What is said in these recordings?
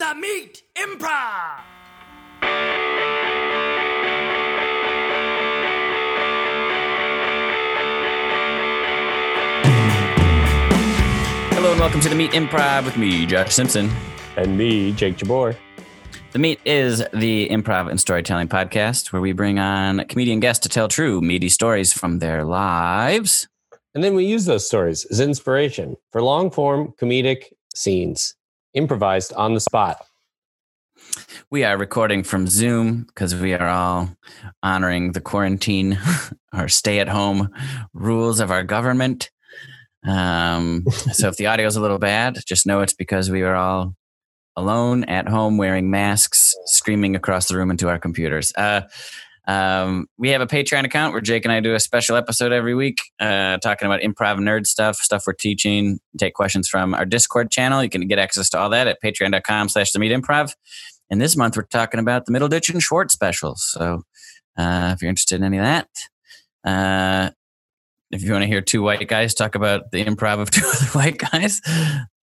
The Meat Improv! Hello and welcome to the Meat Improv with me, Josh Simpson. And me, Jake Jabbour. The Meat is the improv and storytelling podcast where we bring on comedian guests to tell true, meaty stories from their lives. And then we use those stories as inspiration for long form comedic scenes, improvised on the spot. We are recording from Zoom because we are all honoring the quarantine or stay at home rules of our government. Um, so if the audio is a little bad, just know it's because we are all alone at home wearing masks, screaming across the room into our computers. Uh, um, we have a Patreon account where Jake and I do a special episode every week, uh, talking about improv nerd stuff, stuff we're teaching, take questions from our Discord channel. You can get access to all that at patreon.com slash the meat improv. And this month we're talking about the Middleditch and Schwartz specials. So uh, if you're interested in any of that, uh, if you want to hear two white guys talk about the improv of two other white guys,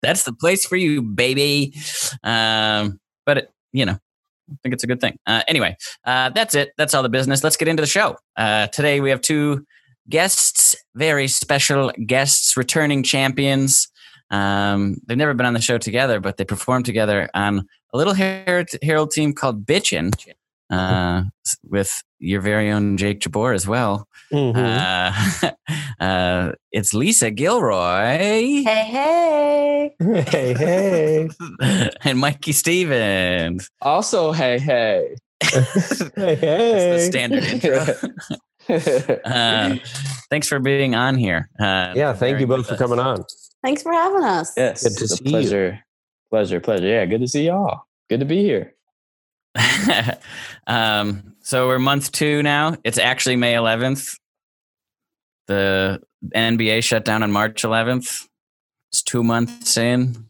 that's the place for you, baby. Um, but it, you know, I think it's a good thing. Uh, anyway, uh, that's it. That's all the business. Let's get into the show. Uh, today we have two guests, very special guests, returning champions. Um, they've never been on the show together, but they performed together on a little Herald, Herald team called Bitchin' uh, with your very own Jake Jabbour as well. Mm-hmm. Uh, uh, it's Lisa Gilroy Hey, hey. hey, hey. and Mikey Stephens. Also, hey, hey. hey, That's the hey. standard intro. Uh, thanks for being on here. Uh, Yeah, thank you both for coming on. Thanks for having us. yes, Good to it's a see you. pleasure. Pleasure, pleasure. Yeah, good to see y'all. Good to be here. um, so we're month two now. It's actually May 11th. The NBA shut down on March 11th. It's two months in.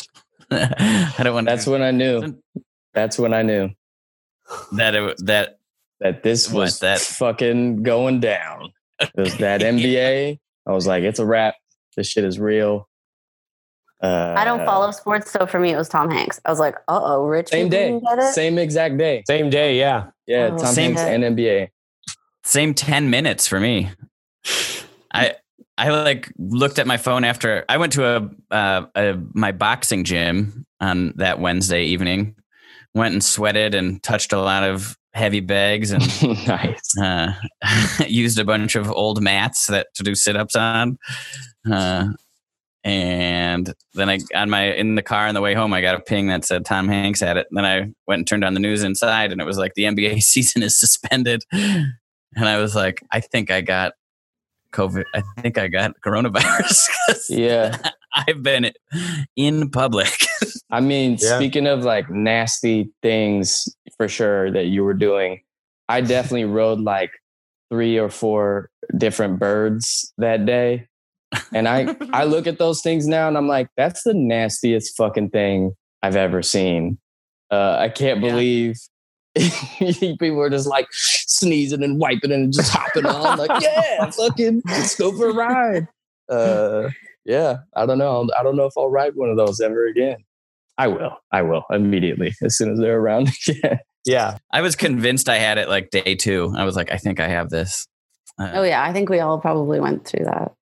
I don't want That's when I knew. That's when I knew that it, that that this What, was that- fucking going down. It was that NBA. I was like, it's a wrap. This shit is real. Uh, I don't follow sports, so for me it was Tom Hanks. I was like, uh oh, rich Same day, can get it? same exact day. Same day, yeah. Yeah, Oh, Tom Same- Hanks and NBA. same 10 minutes for me. I I like looked at my phone after I went to a, uh, a my boxing gym on that Wednesday evening. Went and sweated and touched a lot of heavy bags and nice. uh, used a bunch of old mats that to do sit-ups on. Uh, and then I on my in the car on the way home, I got a ping that said Tom Hanks had it. And then I went and turned on the news inside, and it was like the NBA season is suspended. And I was like, I think I got COVID. I think I got coronavirus. Yeah. I've been in public. I mean, Yeah. speaking of like nasty things for sure that you were doing, I definitely rode like three or four different birds that day. And I I look at those things now and I'm like, that's the nastiest fucking thing I've ever seen. Uh, I can't Yeah. believe people are just like sneezing and wiping and just hopping on, like, yeah, fucking let's go for a ride. Uh, yeah, I don't know. I don't know if I'll ride one of those ever again. I will. I will immediately as soon as they're around again. Yeah. I was convinced I had it like day two. I was like, I think I have this. Uh, Oh yeah, I think we all probably went through that.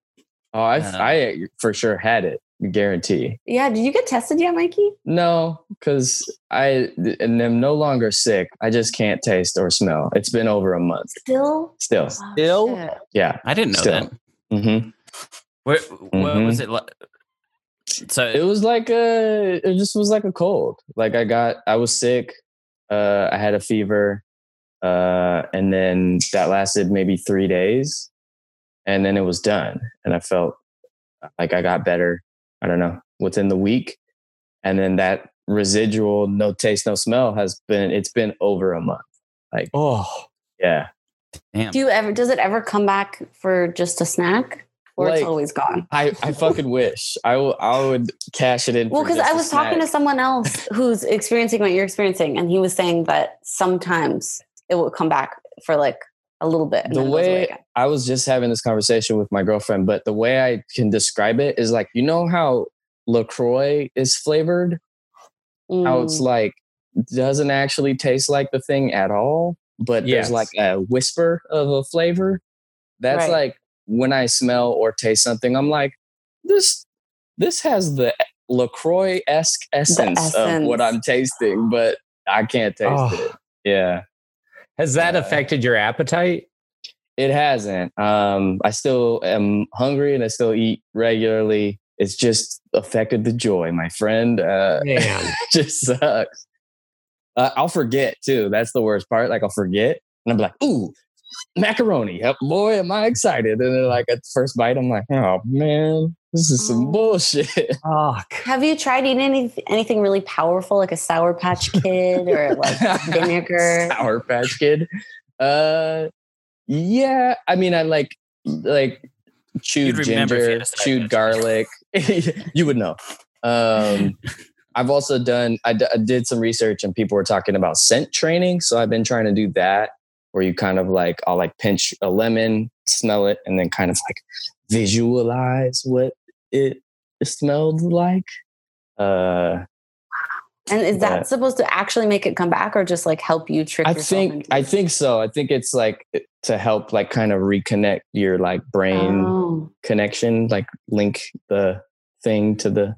Oh, I Uh, I for sure had it. Guarantee. Yeah, did you get tested yet, Mikey? No, because I and am no longer sick. I just can't taste or smell. It's been over a month. Still? Still. Oh, Still? shit. Yeah. I didn't know Still. that. hmm What, what Mhm. was it like? So It was like a. It just was like a cold. Like I got. I was sick. Uh, I had a fever, uh, and then that lasted maybe three days, and then it was done. And I felt like I got better. I don't know within the week, and then that residual no taste no smell has been. It's been over a month. Like, oh, Yeah. damn. Do you ever does it ever come back for just a snack? Or it's always gone? I, I fucking wish I w- I would cash it in. Well, because I was talking to someone else who's experiencing what you're experiencing, and he was saying that sometimes it will come back for like a little bit. The then it goes away way. I was just having this conversation with my girlfriend, but the way I can describe it is like you know how LaCroix is flavored. how it's Mm. like doesn't actually taste like the thing at all, but Yes. there's like a whisper of a flavor. That's Right. like when I smell or taste something, I'm like, this this has the LaCroix esque essence, of what. I'm tasting, but I can't taste Oh. it. Yeah. Has that Uh, affected your appetite? It hasn't. Um, I still am hungry and I still eat regularly. It's just affected the joy, my friend. Uh, just sucks. Uh, I'll forget too. That's the worst part. Like I'll forget, and I'm like, "Ooh, macaroni! Boy, am I excited!" And then like at the first bite, I'm like, "Oh man, this is some Oh. bullshit." Fuck. Have you tried eating any, anything really powerful, like a Sour Patch Kid or like vinegar? Sour Patch Kid. Uh, yeah. I mean, I like like chewed You'd remember if you ginger, had a Sour chewed garlic. you would know. Um, I've also done. I, d- I did some research, and people were talking about scent training. So I've been trying to do that, where you kind of like I'll like pinch a lemon, smell it, and then kind of like visualize what it smelled like. Uh, And is that Yeah. supposed to actually make it come back or just like help you trick I yourself? think into I think so. I think it's like to help like kind of reconnect your like brain Oh. connection, like link the thing to the,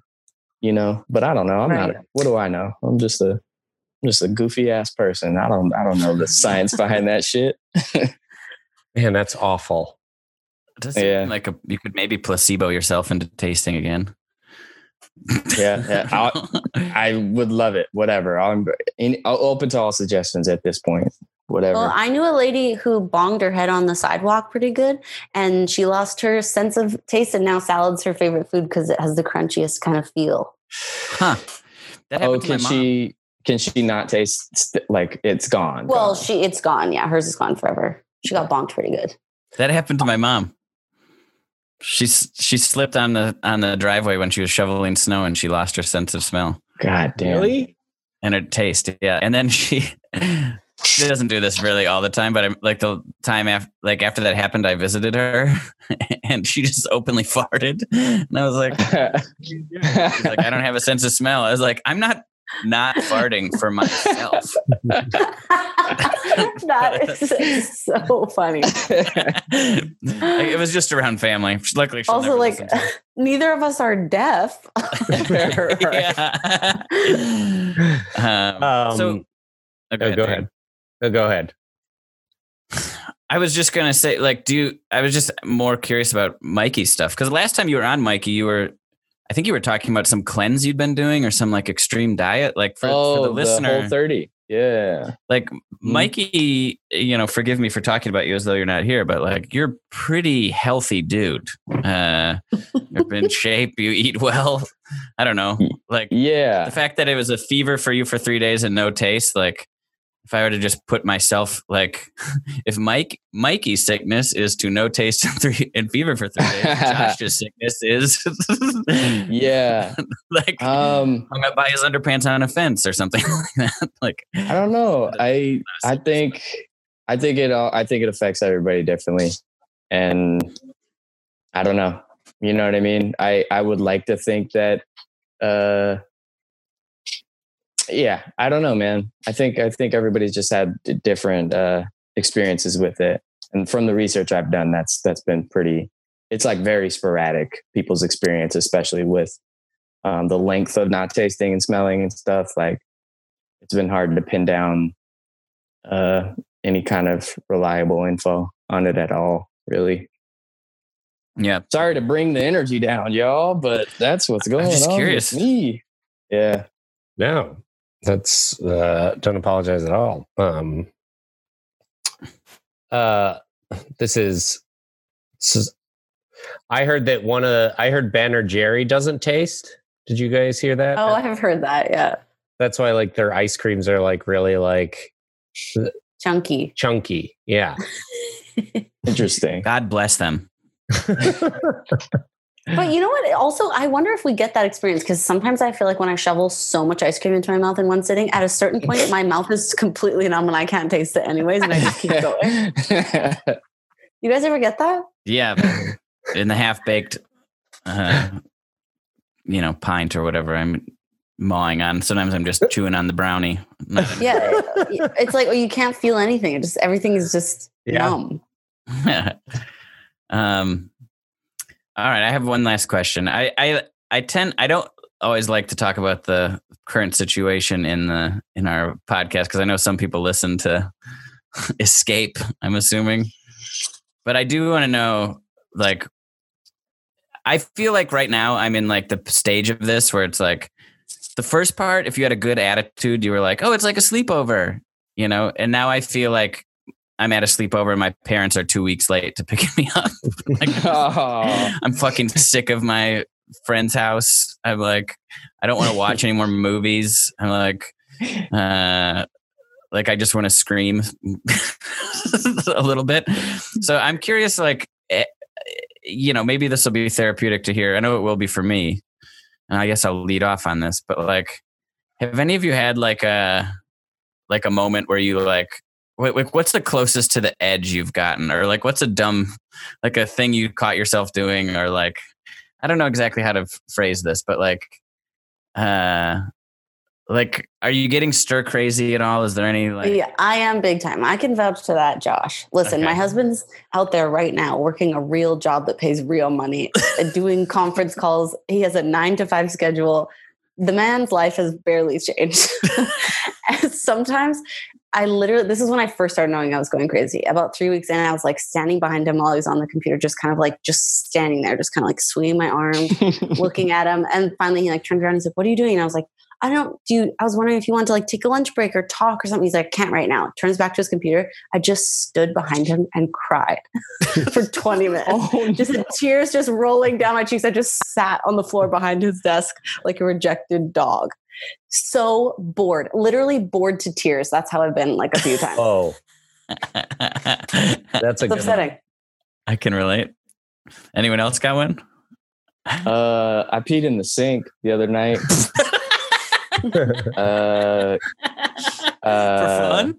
you know. But I don't know. I'm not. What do I know? I'm just a, I'm just a goofy ass person. I don't. I don't know the science behind that shit. Man, that's awful. It does seem Yeah. like a, you could maybe placebo yourself into tasting again. Yeah, yeah. I'll- I would love it. Whatever. I'm, in, I'm open to all suggestions at this point. Whatever. Well, I knew a lady who bonged her head on the sidewalk pretty good, and she lost her sense of taste, and now salad's her favorite food because it has the crunchiest kind of feel. Huh. That oh, happened to my can she? Can she not taste st- like it's gone? Well, gone? she it's gone. Yeah, hers is gone forever. She got bonked pretty good. That happened to my mom. She she slipped on the on the driveway when she was shoveling snow, and she lost her sense of smell God damn. Really? and her taste. Yeah, and then she she doesn't do this really all the time, but I'm like the time after like after that happened, I visited her, and she just openly farted, and I was like, like, I don't have a sense of smell. I was like, I'm not not farting for myself. that is so funny. It was just around family. Luckily, she'll Also, never like to neither of us are deaf. yeah. um, so Um, oh, Oh, go Jay. ahead. Oh, go ahead. I was just gonna say, like, do you, I was just more curious about Mikey's stuff because last time you were on Mikey, you were, I think you were talking about some cleanse you'd been doing or some like extreme diet. Like for, oh, for the the listener, whole thirty. Yeah. like Mikey, you know, forgive me for talking about you as though you're not here, but like you're pretty healthy dude. Uh, you're in shape, you eat well. I don't know, like Yeah. the fact that it was a fever for you for three days and no taste, like if I were to just put myself like if Mike Mikey's sickness is to no taste and three and fever for three days, Josh's sickness is Yeah. like Um, hung up by his underpants on a fence or something like that. Like I don't know. I I think I think it all I think it affects everybody differently. And I don't know. You know what I mean? I I would like to think that uh yeah, I don't know, man. I think I think everybody's just had different uh experiences with it. And from the research I've done, that's that's been pretty it's like very sporadic people's experience, especially with um, the length of not tasting and smelling and stuff. Like it's been hard to pin down uh, any kind of reliable info on it at all, really. yeah, Sorry to bring the energy down, y'all, but that's what's going just on. curious. With me. Yeah. No, that's uh, don't apologize at all. Um, uh, this is, this is- I heard that one of I heard Ben or Jerry doesn't taste. Did you guys hear that? oh, I've heard that. Yeah, That's why like their ice creams are like really like chunky. chunky. Yeah. Interesting. God bless them. But you know what? Also, I wonder if we get that experience because sometimes I feel like when I shovel so much ice cream into my mouth in one sitting, at a certain point, my mouth is completely numb and I can't taste it anyways, and I just keep going. You guys ever get that? Yeah, in the half baked, uh, you know, pint or whatever. I'm mawing on. Sometimes I'm just chewing on the brownie. Yeah, it's like oh, you can't feel anything. It just everything is just Yeah. numb. um all right i have one last question. I i i tend i don't always like to talk about the current situation in the in our podcast because i know some people listen to escape i'm assuming. But i do want to know like i feel like right now i'm in like the stage of this where it's like the first part if you had a good attitude you were like oh it's like a sleepover you know? And now i feel like I'm at a sleepover and my parents are two weeks late to picking me up. like, Oh. I'm fucking sick of my friend's house. I'm like, I don't want to watch any more movies. I'm like, uh, like I just want to scream a little bit. So I'm curious, like, eh, you know, maybe this will be therapeutic to hear. I know it will be for me. And I guess I'll lead off on this, but like, have any of you had like a, like a moment where you like, Wait, wait, what's the closest to the edge you've gotten or like what's a dumb like a thing you caught yourself doing or like i don't know exactly how to phrase this but like uh like are you getting stir crazy at all is there any like Yeah, I am big time. I can vouch to that, Josh. Listen, my husband's out there right now working a real job that pays real money, and doing conference calls. He has a nine to five schedule. The man's life has barely changed. sometimes I literally, this is when I first started knowing I was going crazy. About three weeks in, I was like standing behind him while he was on the computer, just kind of like just standing there, just kind of like swinging my arm, looking at him. And finally, he like turned around and said, What are you doing? And I was like, I don't do. I was wondering if you want to like take a lunch break or talk or something. He's like, can't right now. Turns back to his computer. I just stood behind him and cried for 20 minutes. Oh, Just the tears just rolling down my cheeks. I just sat on the floor behind his desk like a rejected dog. So bored, literally bored to tears. That's how I've been like a few times. Oh, that's a it's good one. upsetting. i can relate anyone else got one uh, I peed in the sink the other night. uh, for uh, fun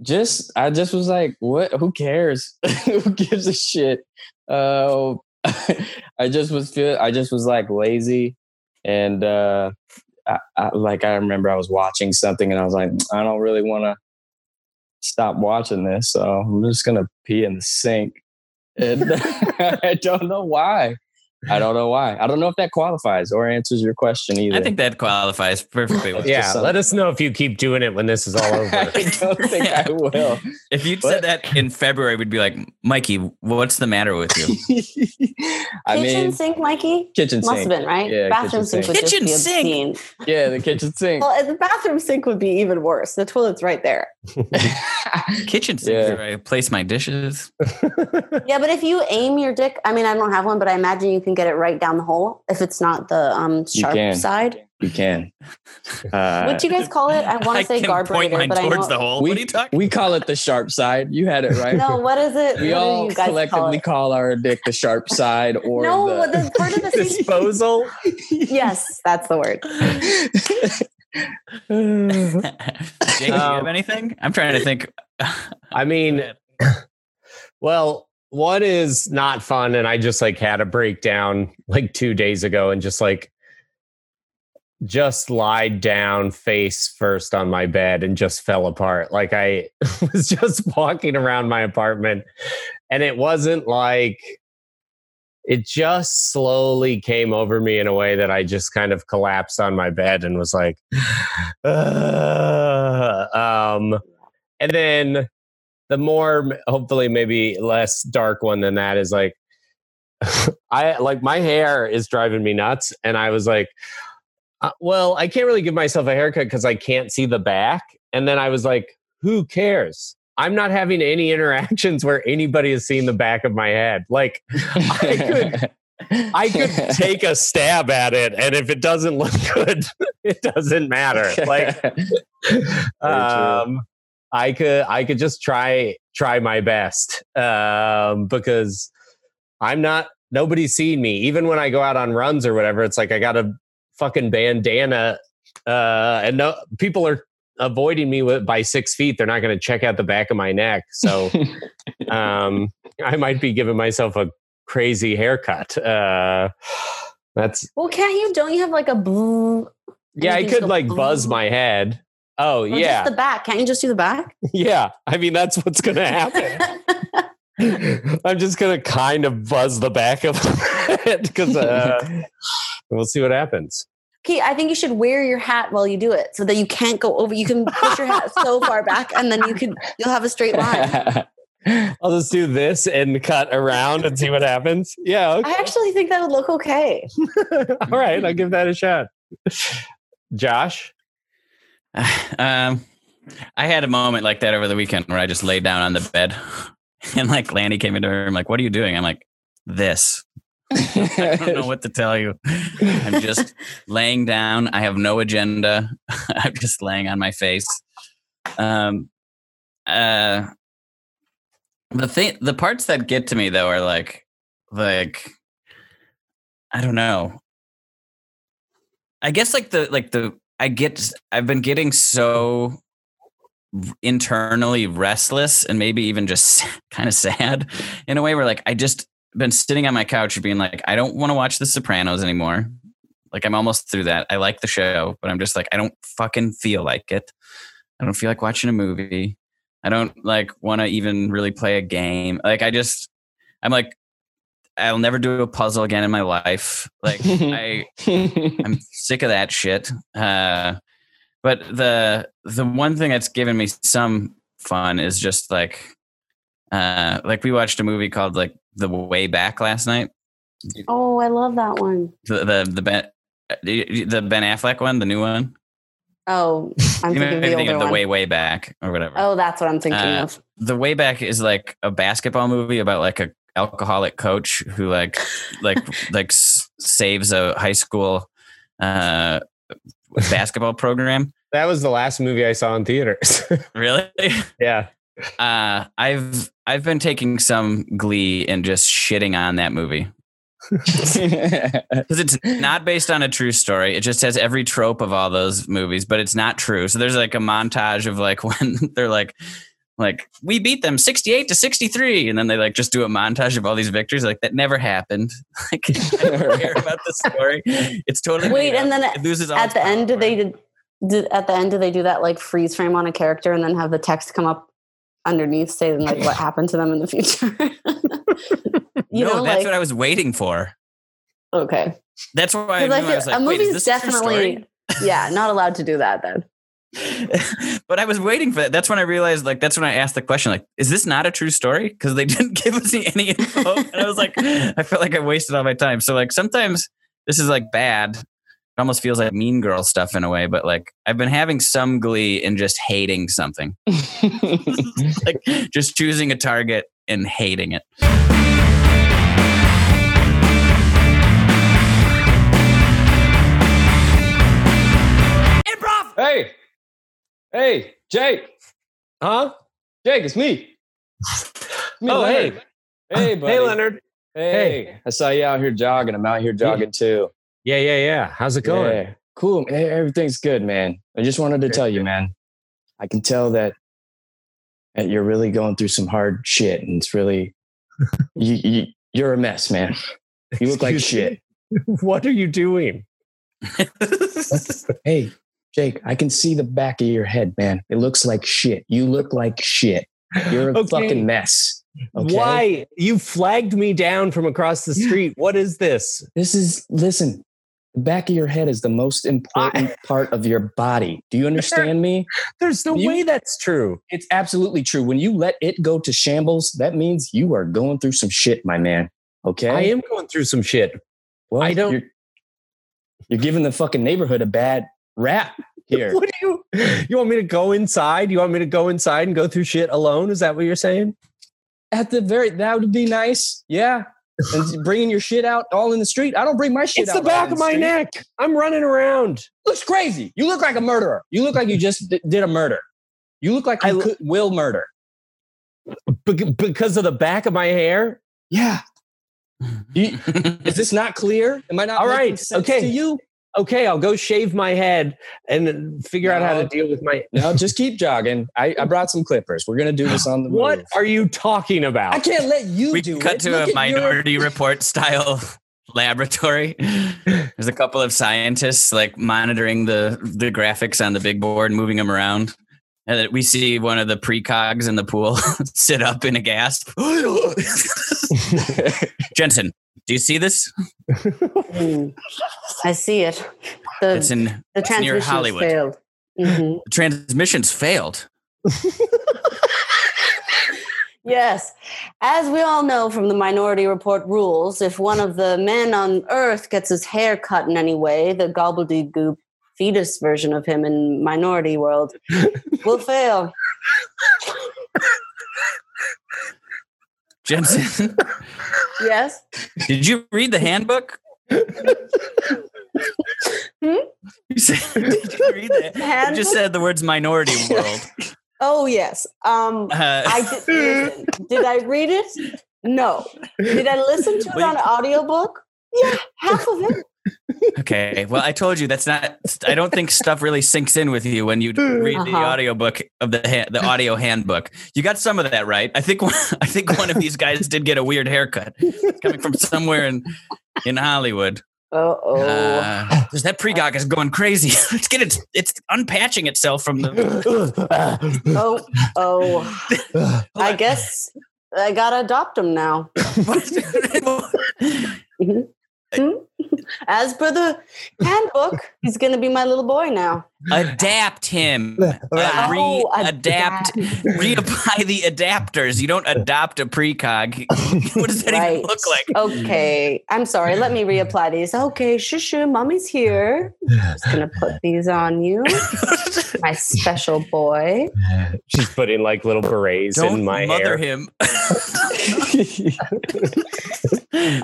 just I just was like, what? Who cares? Who gives a shit? Uh, I just was feel. I just was like lazy, and uh, I, I, like I remember I was watching something, and I was like, mm, I don't really want to stop watching this, so I'm just gonna pee in the sink. And I don't know why. I don't know why. I don't know if that qualifies or answers your question either. i think that qualifies perfectly well. Yeah, let us know if you keep doing it when this is all over. I don't think I will. if you'd said that in february we'd be like mikey what's the matter with you I kitchen mean, sink, Mikey? kitchen sink Must sink. have been, right? Yeah, bathroom kitchen sink sink. would Kitchen just be sink. Yeah, the kitchen sink. Well, the bathroom sink would be even worse. The toilet's right there. kitchen sink Yeah. where i place my dishes Yeah, but if you aim your dick, I mean, I don't have one, but I imagine you can get it right down the hole if it's not the um, You sharp can. side. you can. Uh, What do you guys call it? I want to say can point carburetor, mine but I towards know. the hole we, what are you talking we call it the sharp side. You had it right. No, what is it? we what all do you guys call collectively it? call, our dick the sharp side or No, the, the part of the sink. Disposal. yes, that's the word. Jake, do you have Um, anything? I'm trying to think. I mean, well, what is not fun? And I just like had a breakdown like two days ago and just like just lied down face first on my bed and just fell apart. Like I was just walking around my apartment and it wasn't like it just slowly came over me in a way that I just kind of collapsed on my bed and was like, "Ugh." um, and then the more hopefully maybe less dark one than that is like I like my hair is driving me nuts and I was like uh, well I can't really give myself a haircut cuz I can't see the back and then I was like who cares? I'm not having any interactions where anybody has seen the back of my head. Like I could I could take a stab at it and if it doesn't look good it doesn't matter. Like um i could i could just try try my best um because i'm not nobody's seen me even when i go out on runs or whatever it's like i got a fucking bandana uh and no people are avoiding me with, by six feet they're not going to check out the back of my neck so um i might be giving myself a crazy haircut uh that's Well, can't you? Don't you have like a blue? Yeah, I you can just could like buzz my head. Oh Or yeah, just the back. Can't you just do the back? yeah. I mean, that's what's gonna happen. I'm just gonna kind of buzz the back of it because uh, we'll see what happens. Okay, I think you should wear your hat while you do it so that you can't go over. You can push your hat so far back and then you can you'll have a straight line. I'll just do this and cut around and see what happens. Yeah. Okay. I actually think that would look okay. All right, I'll give that a shot. Josh. Um, I had a moment like that over the weekend where I just laid down on the bed, and like Lanny came into her. I'm like, "What are you doing?" I'm like, "This." I don't know what to tell you. I'm just laying down. I have no agenda. I'm just laying on my face. Um, uh, the thing, the parts that get to me though are like, like, I don't know. I guess like the like the I get I've been getting so internally restless and maybe even just kind of sad in a way where like I just been sitting on my couch being like I don't want to watch The Sopranos anymore. Like I'm almost through that. I like the show, but I'm just like I don't fucking feel like it. I don't feel like watching a movie. I don't like want to even really play a game. Like I just I'm like I'll never do a puzzle again in my life. Like I I'm sick of that shit. Uh, but the the one thing that's given me some fun is just like uh, like we watched a movie called like The Way Back last night. Oh, I love that one. The the the Ben the Ben Affleck one, the new one. Oh, I'm You thinking of the thinking of the. Way Way Back or whatever. Oh, that's what I'm thinking Uh, of. the way back is like a basketball movie about like a alcoholic coach who like like like s- saves a high school uh basketball program. That was the last movie I saw in theaters. really? Yeah. uh i've i've been taking some glee in just shitting on that movie. Because it's not based on a true story. It just has every trope of all those movies but it's not true. So there's like a montage of like when they're like like we beat them 68 to 63 and then they like just do a montage of all these victories like that never happened like I don't care about the story it's totally Wait, and up. then it loses all At the end, do they did, did at the end do they do that like freeze frame on a character and then have the text come up underneath saying like what happened to them in the future? you no know, that's like what i was waiting for okay, that's why I, because I, knew I was like a Wait, is movie's this a true story? definitely yeah not allowed to do that then. but I was waiting for that. That's when I realized, like, that's when I asked the question, like, is this not a true story? Because they didn't give us any info. and I was like, I felt like I wasted all my time. So, like, sometimes this is like bad. It almost feels like mean girl stuff in a way, but like, I've been having some glee in just hating something, like, just choosing a target and hating it. Improv! hey, hey, Jake, Huh? Jake, it's me. Me, Oh, Leonard. hey. hey, buddy. Hey, Leonard. Hey, hey. I saw you out here jogging. I'm out here jogging too. Yeah, yeah, yeah. How's it going? Yeah. Cool. man. Everything's good, man. I just wanted to tell you, man. I can tell that, that you're really going through some hard shit, and it's really you, you. You're a mess, man. You look like shit. me? What are you doing? Hey, Jake, I can see the back of your head, man. It looks like shit. You look like shit. You're a Okay. fucking mess. Okay? Why? You flagged me down from across the street. What is this? This is listen. The back of your head is the most important part of your body. Do you understand me? There's no You- way that's true. It's absolutely true. When you let it go to shambles, that means you are going through some shit, my man. Okay. I am going through some shit. Well, I don't- You're, you're giving the fucking neighborhood a bad rap here. What do you? You want me to go inside? You want me to go inside and go through shit alone? Is that what you're saying? At the very, that would be nice. Yeah. And bringing your shit out all in the street. I don't bring my shit It's the back of the my street. neck. I'm running around. Looks crazy. You look like a murderer. You look like you just d- did a murder. You look like I could, will murder. Be- because of the back of my hair. Yeah. You- is this not clear? Am I not All sense okay. to you? Okay, I'll go shave my head and figure out how to deal with my. No, just keep jogging. I, I brought some clippers. We're gonna do this on the What move. are you talking about? I can't let you we do cut it. to Look a at your- minority report style laboratory. There's a couple of scientists like monitoring the the graphics on the big board, moving them around. And then we see one of the precogs in the pool sit up in a gasp. Jensen, do you see this? Mm. I see it. The, It's in the it's near Hollywood. failed. Mhm. The transmissions failed. Yes. As we all know from the Minority Report rules, if one of the men on Earth gets his hair cut in any way, the gobbledygook fetus version of him in Minority World will fail. Jensen, Yes. did you read the handbook? Hmm? You said, did you read that? You Handbook? just said the words minority world. Oh, yes. Um, Uh, I did, did I read it? No. Did I listen to it Well, on audiobook? Yeah, half of it. Okay. Well, I told you that's not. I don't think stuff really sinks in with you when you read the Uh-huh. audiobook of the the audio handbook. You got some of that right. I think. One, I think one of these guys did get a weird haircut coming from somewhere in in Hollywood. Uh oh. Uh, 'cause that precog is going crazy. it's getting it's unpatching itself from the. oh, oh. I guess I gotta adopt him now. As per the handbook, he's gonna be my little boy now. adapt him. Uh, re- Oh, adapt. Reapply the adapters. You don't adopt a precog. what does that even look like? Okay, I'm sorry. Let me reapply these. Okay, shoo shoo, mommy's here. I'm Just gonna put these on you, my special boy. She's putting like little berets Don't in my mother hair. him.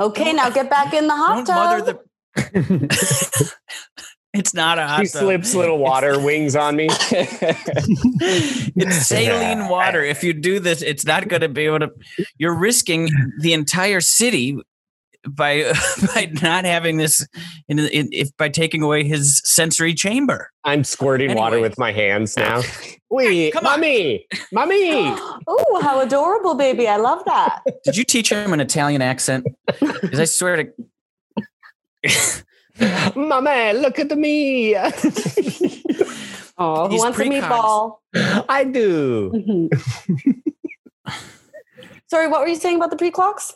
Okay, now get back in the hot Don't tub. Mother the. it's not a hot She tub. slips little water wings on me. It's saline water. If you do this, it's not going to be able to. You're risking the entire city by by not having this. In, in if by taking away his sensory chamber. I'm squirting water with my hands now. Wait, Come on. mommy, mommy. oh, how adorable, baby! I love that. Did you teach him an Italian accent? Because I swear to. Mommy, look at me. Oh, who These wants a meatball? I do. Mm-hmm. Sorry, what were you saying about the pre-clocks?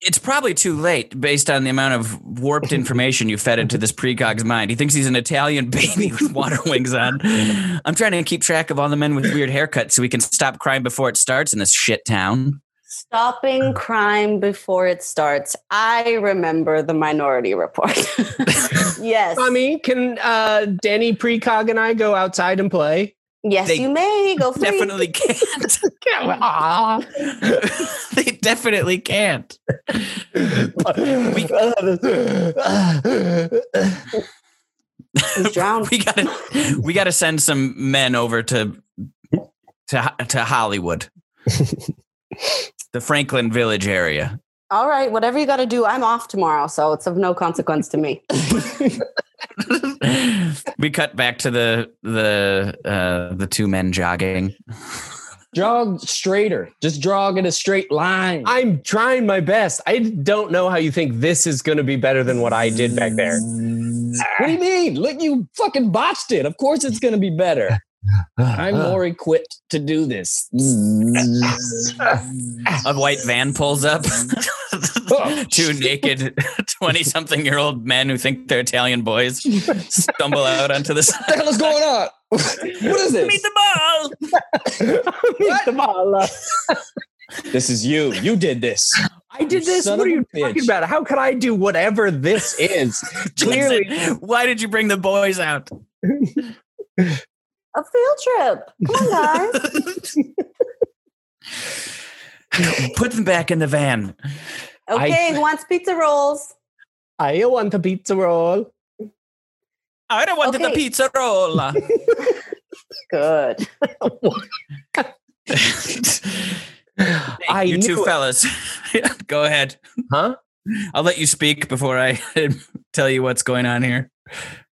It's probably too late based on the amount of warped information you fed into this precog's mind. He thinks he's an Italian baby with water wings on. I'm trying to keep track of all the men with weird haircuts so we can stop crime before it starts in this shit town. Stopping crime before it starts. I remember the Minority Report. yes, Mommy, can uh, Danny Precog and I go outside and play? yes, They you may go free. Definitely can't. Aw. they definitely can't. He's drowned. We gotta we gotta send some men over to to to Hollywood. The Franklin Village area. All right, whatever you got to do. I'm off tomorrow, so it's of no consequence to me. we cut back to the the uh the two men jogging. jog straighter. Just jog in a straight line. I'm trying my best. I don't know how you think this is going to be better than what I did back there. What do you mean? Look, you fucking botched it. Of course it's gonna be better. I'm more equipped to do this. A white van pulls up. Two naked 20 something year old men who think they're Italian boys stumble out onto the What the hell is going on? What is this? Meet the ball. Meet the ball. This is you. You did this. I did this. Son What are you talking bitch. about? How could I do whatever this is? Clearly, Jensen, why did you bring the boys out? A field trip. Come on, guys. Put them back in the van. Okay, who wants pizza rolls? I want a pizza roll. I don't want the pizza roll. Good. I you two it. fellas, go ahead. Huh? I'll let you speak before I tell you what's going on here.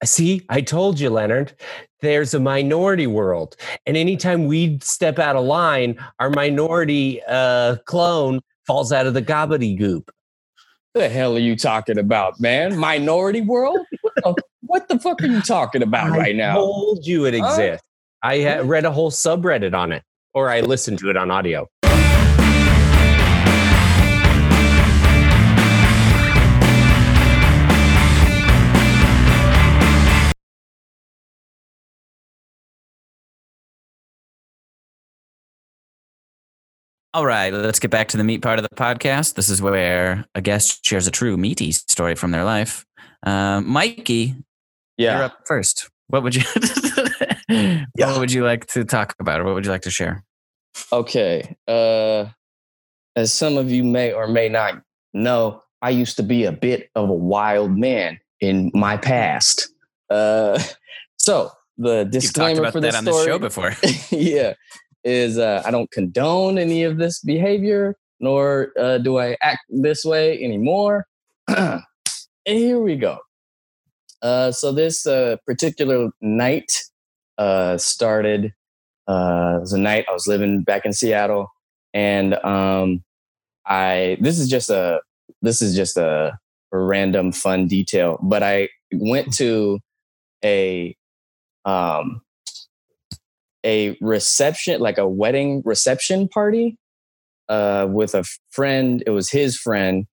See, I told you, Leonard. There's a minority world, and anytime we step out of line, our minority uh, clone falls out of the gobbledygook. The hell are you talking about, man? Minority World? What the, what the fuck are you talking about I right now? I told you it Huh? exists. I ha- read a whole subreddit on it, or I listened to it on audio. All right, let's get back to the meat part of the podcast. This is where a guest shares a true meaty story from their life. Um, Mikey, you're up first. What would you What would you like to talk about, or what would you like to share? Okay. Uh, as some of you may or may not know, I used to be a bit of a wild man in my past. Uh, so the You've talked disclaimer about for that on story, this show before. yeah, is uh, I don't condone any of this behavior, nor uh, do I act this way anymore. and here we go. Uh, so this uh, particular night uh, started. Uh, it was a night I was living back in Seattle, and um, I this is just a this is just a, a random fun detail, but I went to a um a reception like a wedding reception party uh with a friend it was his friend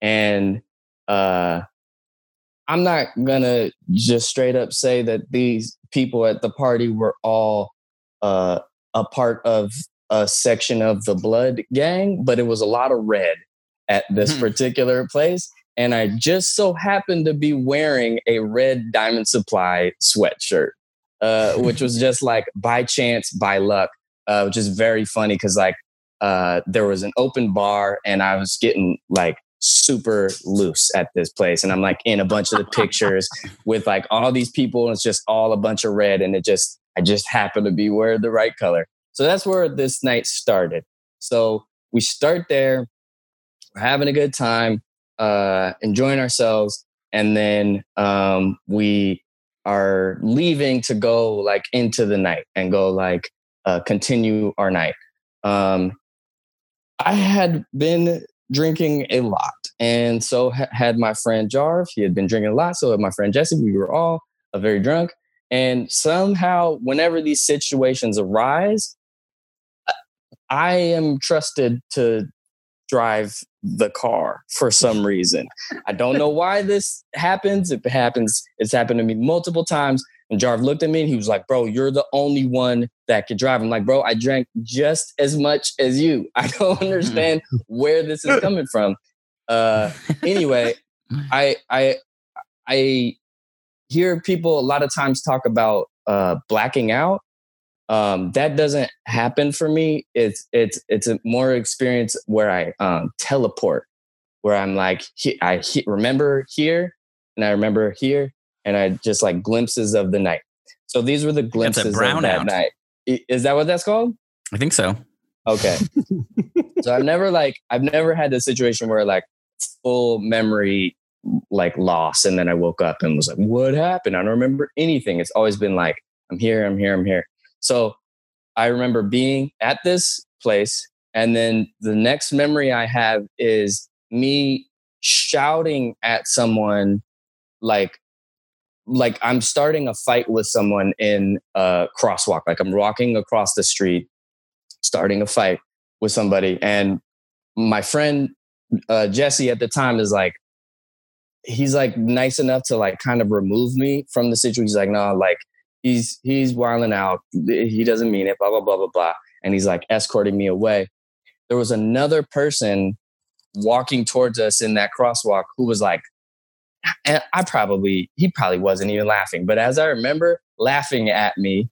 and uh i'm not gonna just straight up say that these people at the party were all uh a part of a section of the blood gang but it was a lot of red at this Hmm. particular place and i just so happened to be wearing a red diamond supply sweatshirt uh, which was just like by chance, by luck, uh, which is very funny because like uh, there was an open bar and I was getting like super loose at this place, and I'm like in a bunch of the pictures with like all these people, and it's just all a bunch of red, and it just I just happened to be wearing the right color. So that's where this night started. So we start there, we're having a good time, uh, enjoying ourselves, and then um, we are leaving to go like into the night and go like uh, continue our night. Um, I had been drinking a lot, and so ha- had my friend Jarv. He had been drinking a lot. So had my friend Jesse. We were all uh, very drunk, and somehow, whenever these situations arise, I am trusted to drive the car for some reason. I don't know why this happens. It happens, it's happened to me multiple times. And Jarv looked at me and he was like, Bro, you're the only one that could drive. I'm like, Bro, I drank just as much as you. I don't understand where this is coming from. Uh, anyway, I, I, I hear people a lot of times talk about uh, blacking out. Um, that doesn't happen for me. It's it's it's a more experience where I um, teleport, where I'm like he, I he, remember here and I remember here, and I just like glimpses of the night. So these were the glimpses of that night. Is that what that's called? I think so. Okay. so I've never like I've never had the situation where like full memory like loss and then I woke up and was like, what happened? I don't remember anything. It's always been like, I'm here, I'm here, I'm here. So I remember being at this place. And then the next memory I have is me shouting at someone like like I'm starting a fight with someone in a crosswalk. Like I'm walking across the street, starting a fight with somebody. And my friend uh, Jesse at the time is like, he's like nice enough to like kind of remove me from the situation. He's like, no, like he's he's wilding out. He doesn't mean it. Blah blah blah blah blah. And he's like escorting me away. There was another person walking towards us in that crosswalk who was like, and I probably he probably wasn't even laughing, but as I remember, laughing at me.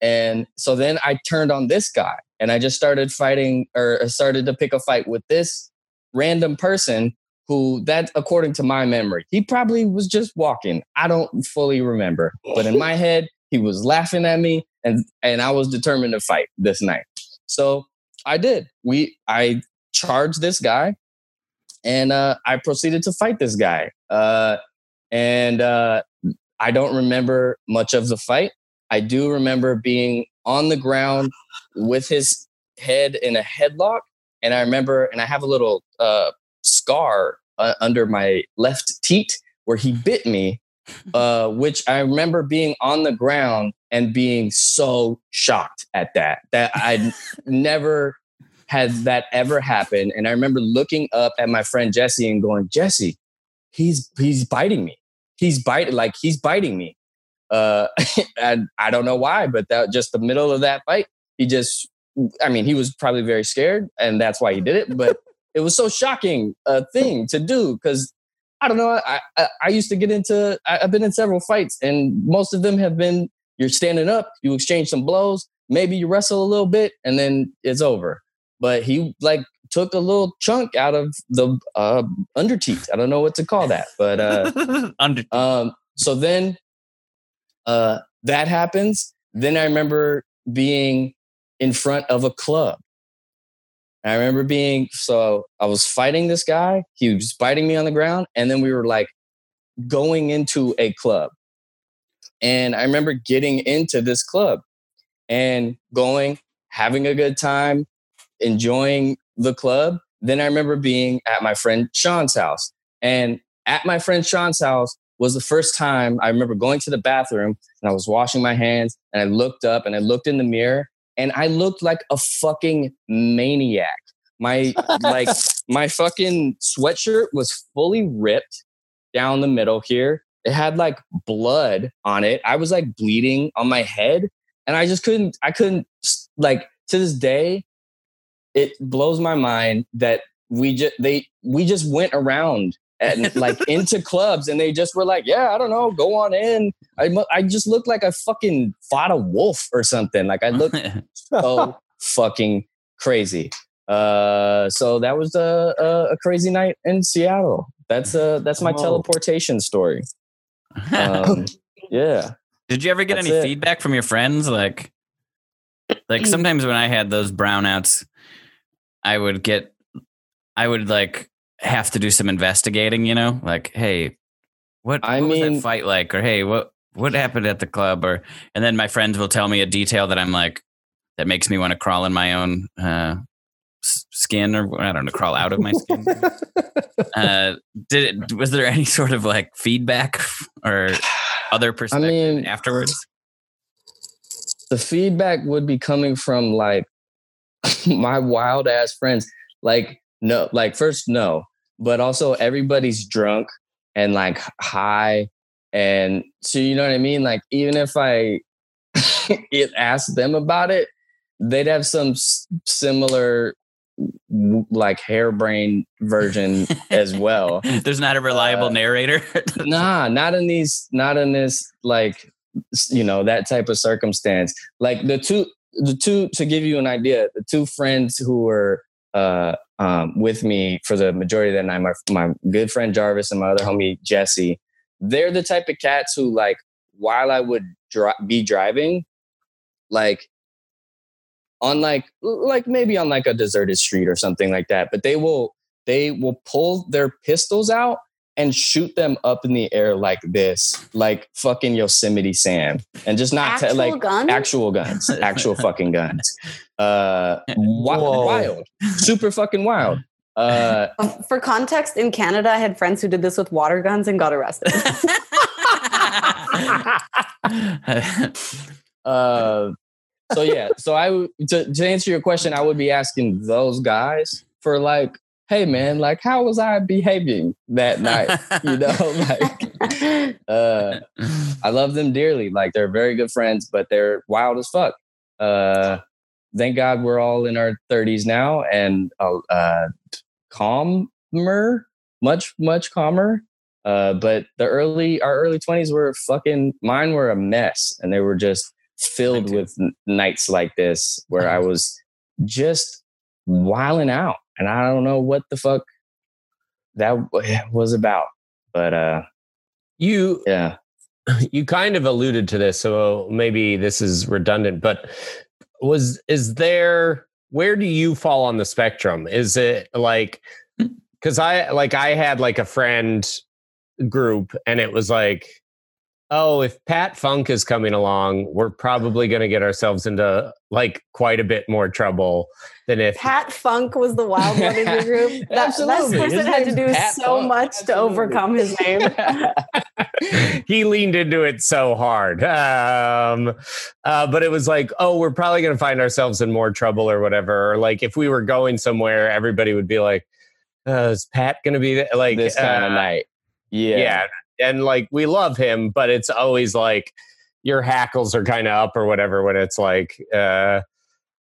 And so then I turned on this guy and I just started fighting or started to pick a fight with this random person who that according to my memory he probably was just walking i don't fully remember but in my head he was laughing at me and and i was determined to fight this night. So i did. We i charged this guy and uh i proceeded to fight this guy. Uh and uh i don't remember much of the fight. I do remember being on the ground with his head in a headlock and i remember and i have a little uh scar uh, under my left teat where he bit me, uh, which I remember being on the ground and being so shocked at that that I never had that ever happen. And I remember looking up at my friend Jesse and going, Jesse, he's he's biting me. He's biting like he's biting me. Uh, and I don't know why, but that just the middle of that fight, he just I mean, he was probably very scared, and that's why he did it. But it was so shocking a thing to do because I don't know. I, I, I used to get into. I, I've been in several fights, and most of them have been you're standing up, you exchange some blows, maybe you wrestle a little bit, and then it's over. But he like took a little chunk out of the uh, under teeth. I don't know what to call that, but uh, Under um, so then uh, that happens. Then I remember being in front of a club. I remember being so I was fighting this guy. He was biting me on the ground, and then we were like going into a club. And I remember getting into this club and going, having a good time, enjoying the club. Then I remember being at my friend Sean's house. And at my friend Sean's house was the first time I remember going to the bathroom and I was washing my hands and I looked up and I looked in the mirror and I looked like a fucking maniac. My like my fucking sweatshirt was fully ripped down the middle here. It had like blood on it. I was like bleeding on my head and I just couldn't I couldn't like to this day it blows my mind that we just they we just went around and like into clubs and they just were like yeah i don't know go on in i, I just looked like i fucking fought a wolf or something like i looked so fucking crazy uh so that was a, a, a crazy night in seattle that's uh that's my Oh. teleportation story um yeah Did you ever get That's any it. feedback from your friends? Like, like sometimes when I had those brownouts, I would get, I would like have to do some investigating. You know, like, hey, what, I what was mean- that fight like? Or hey, what what happened at the club? Or and then my friends will tell me a detail that I'm like, that makes me want to crawl in my own uh, skin, or I don't know, crawl out of my skin. uh, did it, was there any sort of like feedback or other perspective mean- afterwards? the feedback would be coming from like my wild ass friends. Like, no, like first, no, but also everybody's drunk and like high. And so, you know what I mean? Like, even if I it asked them about it, they'd have some s- similar like harebrained version as well There's not a reliable Uh, narrator. nah, not in these, not in this, like, you know, that type of circumstance. Like the two, the two, to give you an idea, the two friends who were uh, um, with me for the majority of the night, my, my good friend Jarvis and my other homie Jesse, they're the type of cats who, like, while I would dri- be driving, like, on like like maybe on like a deserted street or something like that but they will they will pull their pistols out and shoot them up in the air like this, like fucking Yosemite Sam, and just not Actual te- like guns? actual guns, actual fucking guns. Uh, wi- wild, super fucking wild. Uh, Um, For context, in Canada, I had friends who did this with water guns and got arrested. uh, so yeah, so I to, to answer your question, I would be asking those guys for like, hey man, like how was I behaving that night? You know, like uh I love them dearly. Like they're very good friends, but they're wild as fuck. Uh, thank God we're all in our 30s now and uh, uh, calmer, much much calmer. Uh, but the early our early 20s were fucking mine were a mess, and they were just filled with n- nights like this where I was just wilding out, and I don't know what the fuck that was about. But uh, You yeah. you kind of alluded to this, so maybe this is redundant, but was is there where do you fall on the spectrum? Is it like because I like I had like a friend group and it was like oh, if Pat Funk is coming along, we're probably going to get ourselves into like quite a bit more trouble than if Pat Funk was the wild one in the group. That, that Absolutely. His person had to do Pat so Funk. much to overcome his name. he leaned into it so hard. Um, uh, but it was like, oh, we're probably going to find ourselves in more trouble or whatever. Or like if we were going somewhere, everybody would be like, uh, is Pat going to be there? Like this kind of uh, night. Yeah. yeah. And like we love him, but it's always like your hackles are kind of up or whatever when it's like, uh,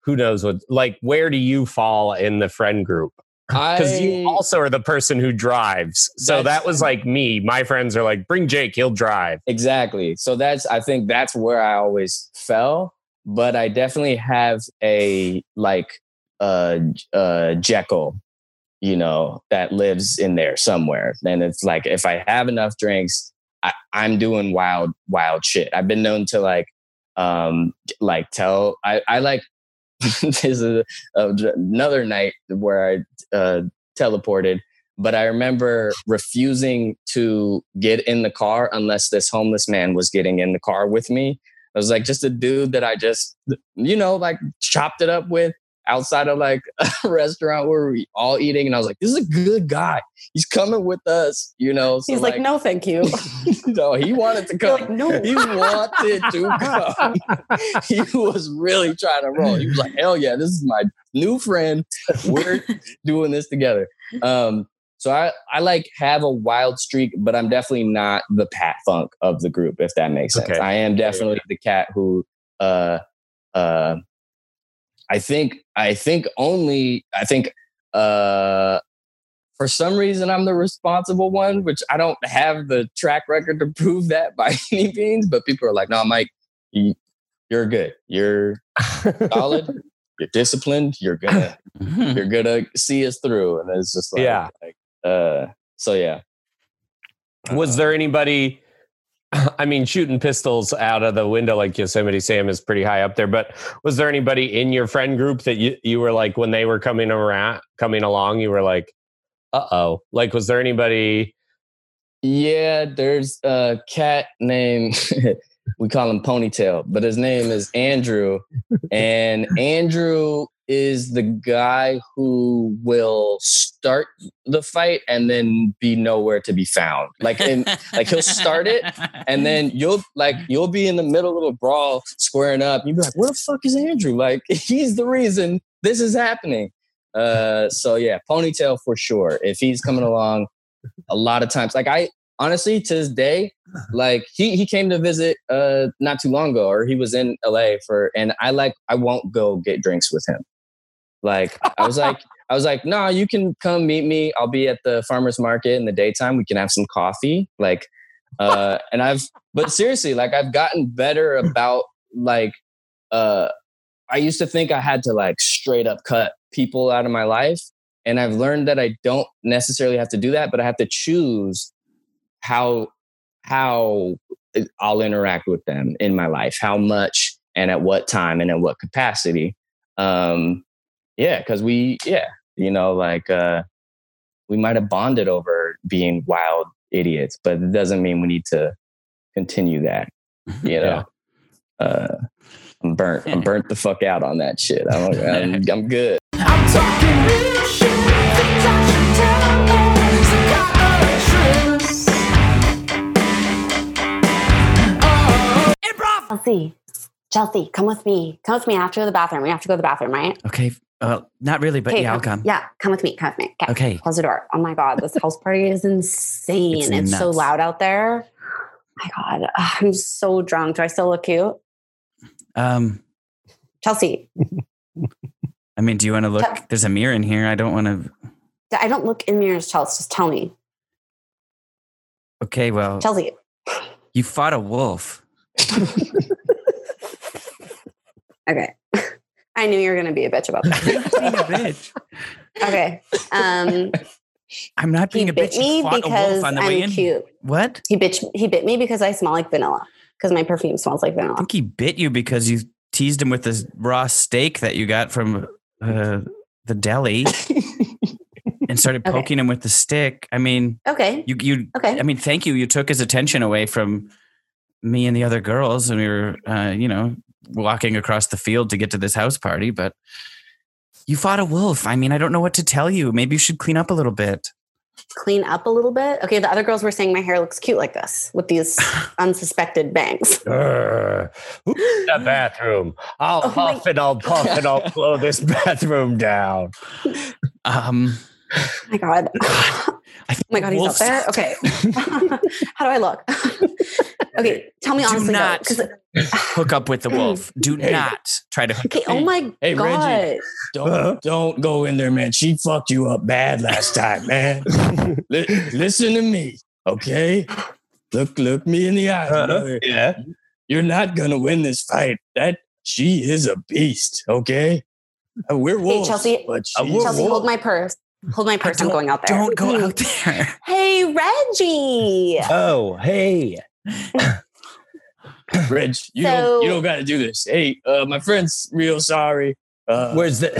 who knows what, like, where do you fall in the friend group? Because you also are the person who drives. So that was like me. My friends are like, bring Jake, he'll drive. Exactly. So that's I think that's where I always fell, but I definitely have a like uh uh Jekyll, you know, that lives in there somewhere. And it's like if I have enough drinks, I, I'm doing wild, wild shit. I've been known to like um like tell I, I like this is a, another night where I uh teleported but I remember refusing to get in the car unless this homeless man was getting in the car with me. I was like just a dude that I just, you know, like chopped it up with outside of like a restaurant where we all eating. And I was like, this is a good guy. He's coming with us, you know. So He's like, no, thank you. no, he wanted to You're come. like, no. He wanted to come. he was really trying to roll. He was like, hell yeah, this is my new friend. We're doing this together. Um, so I, I like have a wild streak, but I'm definitely not the Pat Funk of the group, if that makes sense. Okay. I am definitely the cat who uh uh I think I think only I think uh for some reason I'm the responsible one, which I don't have the track record to prove that by any means, but people are like, no, Mike, you, you're good. You're solid. you're disciplined. You're gonna Mhm. you're gonna see us through. And it's just like, Yeah. like, uh, so yeah. Was there anybody? I mean, shooting pistols out of the window like Yosemite Sam is pretty high up there. But was there anybody in your friend group that you you were like when they were coming around, coming along, you were like, uh oh. Like, was there anybody? Yeah, there's a cat named we call him Ponytail, but his name is Andrew, and Andrew is the guy who will start the fight and then be nowhere to be found. Like, in, like he'll start it, and then you'll like you'll be in the middle of a brawl squaring up. You'll be like, "Where the fuck is Andrew? Like, he's the reason this is happening." Uh, so yeah, Ponytail for sure. If he's coming along, a lot of times, like I honestly to this day, like he he came to visit uh not too long ago, or he was in LA for, and I like I won't go get drinks with him. Like I was like. I was like, no, you can come meet me. I'll be at the farmer's market in the daytime. We can have some coffee. Like, uh, and I've, but seriously, like I've gotten better about like, uh, I used to think I had to like straight up cut people out of my life. And I've learned that I don't necessarily have to do that, but I have to choose how, how I'll interact with them in my life, how much and at what time and in what capacity. Um, yeah, cause we, yeah, you know, like, uh, we might have bonded over being wild idiots, but it doesn't mean we need to continue that. You know, uh, I'm burnt. I'm burnt the fuck out on that shit. I'm, I'm, I'm good. I'm talking real shit. Things I should tell you. Improv. Chelsea, Chelsea, come with me. Come with me after the bathroom. We have to go to the bathroom, right? Okay. Uh, not really, but Okay, yeah, I'll come. Yeah, come with me. Come with me. Okay. Okay. Close the door. Oh my God, this house party is insane. It's It's, so loud out there. my God, I'm so drunk. Do I still look cute? Um, Chelsea, I mean, do you want to look? There's a mirror in here. I don't want to. I don't look in mirrors, Chelsea. Just tell me. Okay, well, Chelsea. you fought a wolf. Okay. I knew you were going to be a bitch about that. being a bitch. Okay. Um, I'm not being a bitch. me You fought a because wolf on the I'm cute. What? He bitch. He bit me because I smell like vanilla. Because my perfume smells like vanilla. I think he bit you because you teased him with this raw steak that you got from uh, the deli and started Okay. poking him with the stick. I mean, Okay. you you. Okay. I mean, thank you. You took his attention away from me and the other girls, and we were, uh, you know, walking across the field to get to this house party. But you fought a wolf. I mean, I don't know what to tell you. Maybe you should clean up a little bit. Clean up a little bit. Okay, the other girls were saying my hair looks cute like this with these unsuspected bangs. Urgh. Who's in the bathroom? I'll Oh my- and I'll puff and I'll blow this bathroom down. Um, Oh my god. I Oh my god, he's up wolves- there. Okay. How do I look? okay, tell me Do honestly. though, not 'cause- hook up with the wolf. Do Hey. not try to hook okay. Oh my Hey, god. Reggie. Don't don't go in there, man. She fucked you up bad last time, man. Li- listen to me, okay? Look, look me in the eye. brother. yeah. You're not gonna win this fight. That she is a beast, okay? Uh, We're wolves, Hey, Chelsea- but A she's wolf. Chelsea, hold my purse. Hold my purse. I'm going out there. Don't go out there. Hey, Reggie. Oh, hey. Reg. You So- don't you don't got to do this. Hey, uh, my friend's real sorry. Uh, Where's the?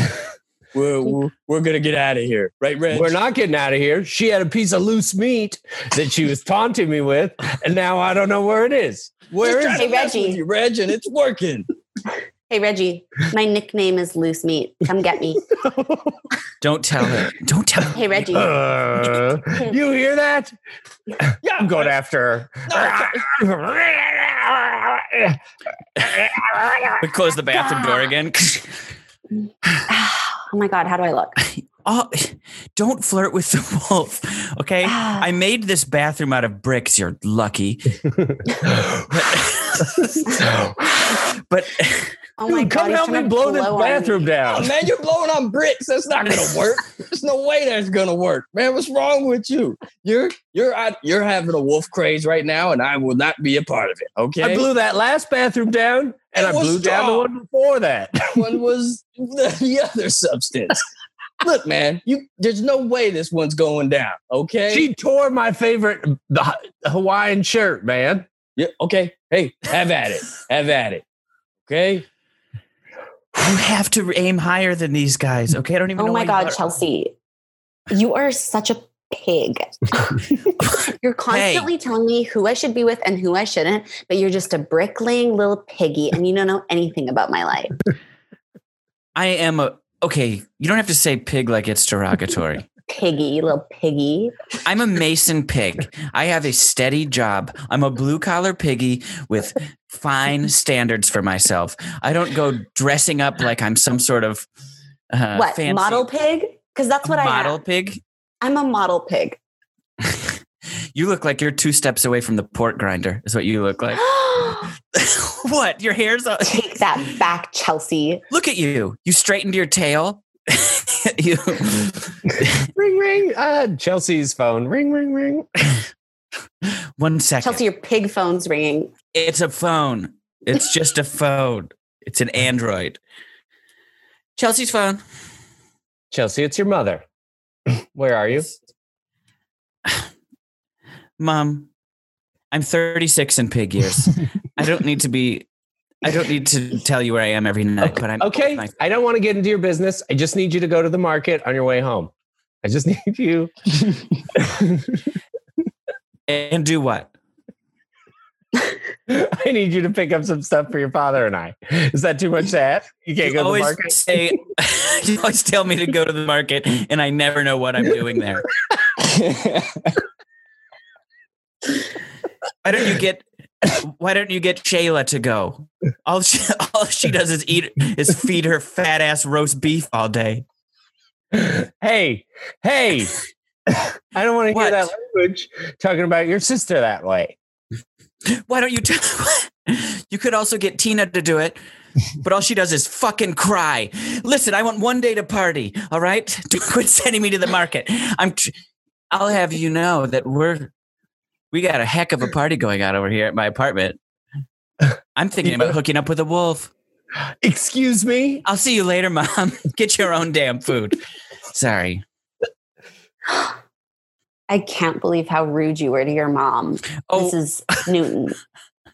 we're, we're we're gonna get out of here, right, Reg? We're not getting out of here. She had a piece of loose meat that she was taunting me with, and now I don't know where it is. Where Just is trying it? to Reggie. you, Reg, and it's working. Hey, Reggie. My nickname is Loose Meat. Come get me. Don't tell her. Don't tell her. Hey, Reggie. Uh, you hear that? Yeah, I'm going after her. We close the bathroom door again. oh my god, how do I look? oh, don't flirt with the wolf. Okay. I made this bathroom out of bricks. You're lucky. But Oh Dude, god, come he's help me trying blow this blow on me. bathroom Oh, down. man, you're blowing on bricks. That's not gonna work. There's no way that's gonna work, man. What's wrong with you? You're you're out, you're having a wolf craze right now, and I will not be a part of it. Okay, I blew that last bathroom down, and It I was blew down the one before that. one was the, the other substance. Look, man, you there's no way this one's going down. Okay, She tore my favorite the Ha- Hawaiian shirt, man. yeah, okay. Hey, have at it. Have at it. Okay. You have to aim higher than these guys. Okay. I don't even oh know. Oh my god, Chelsea. You are such a pig. you're constantly telling me who I should be with and who I shouldn't, but you're just a bricklaying little piggy and you don't know anything about my life. I am a. Okay. You don't have to say pig like it's derogatory. Piggy, little piggy. I'm a mason pig. I have a steady job. I'm a blue collar piggy with fine standards for myself. I don't go dressing up like I'm some sort of uh, what? fancy Model pig? Because that's what I model am. pig. I'm a model pig. You look like you're two steps away from the pork grinder. Is what you look like. what? Your hair's on. Take that back, Chelsea. Look at you. You straightened your tail. you. Ring, ring. Uh, Chelsea's phone. Ring, ring, ring. One second. Chelsea, your pig phone's ringing. It's a phone. It's just a phone. It's an Android. Chelsea's phone. Chelsea, it's your mother. Where are you? Mom, I'm 36 in pig years. I don't need to be. I don't need to tell you where I am every night, but I'm Okay. my- I don't want to get into your business. I just need you to go to the market on your way home. I just need you. And do what? I need you to pick up some stuff for your father and I. Is that too much to ask? You can't You go to the market. say. you always tell me to go to the market, and I never know what I'm doing there. Why don't you get? Why don't you get Shayla to go? All she, all she does is eat is feed her fat ass roast beef all day. Hey, hey. I don't want to hear that language talking about your sister that way. Why don't you? T- you could also get Tina to do it, but all she does is fucking cry. Listen, I want one day to party. All right, Don't quit sending me to the market. I'm. Tr- I'll have you know that we're we got a heck of a party going on over here at my apartment. I'm thinking about hooking up with a wolf. Excuse me? I'll see you later, mom. Get your own damn food. Sorry. I can't believe how rude you were to your mom. Oh, This is Newton.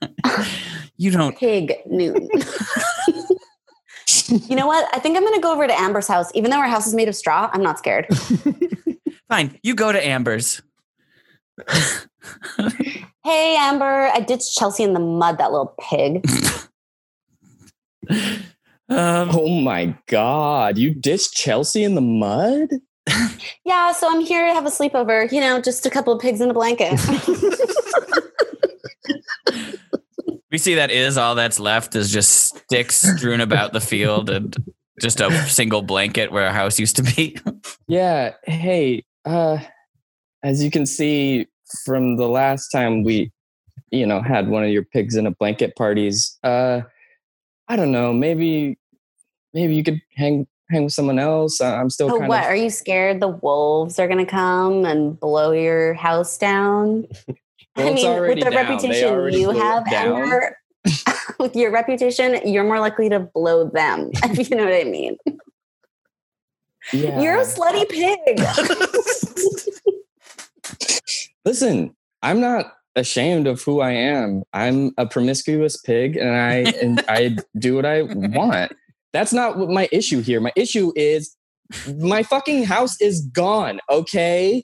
you don't. Pig Newton. you know what? I think I'm going to go over to Amber's house. Even though our house is made of straw, I'm not scared. Fine. You go to Amber's. Hey, Amber, I ditched Chelsea in the mud, that little pig. Um, Oh my god, you ditched Chelsea in the mud? Yeah, so I'm here to have a sleepover. You know, just a couple of pigs in a blanket. we see that is all that's left is just sticks strewn about the field and just a single blanket where a house used to be. Yeah. Hey, uh as you can see from the last time we you know had one of your pigs in a blanket parties, uh I don't know, maybe maybe you could hang hang with someone else. I'm still oh, kind what? of Are you scared the wolves are going to come and blow your house down? Well, I mean, with the down. Reputation you have. Amber, with your reputation, you're more likely to blow them. If you know what I mean. yeah. You're a slutty pig. Listen, I'm not ashamed of who I am. I'm a promiscuous pig and I and I do what I want. That's not what my issue here. My issue is my fucking house is gone, okay?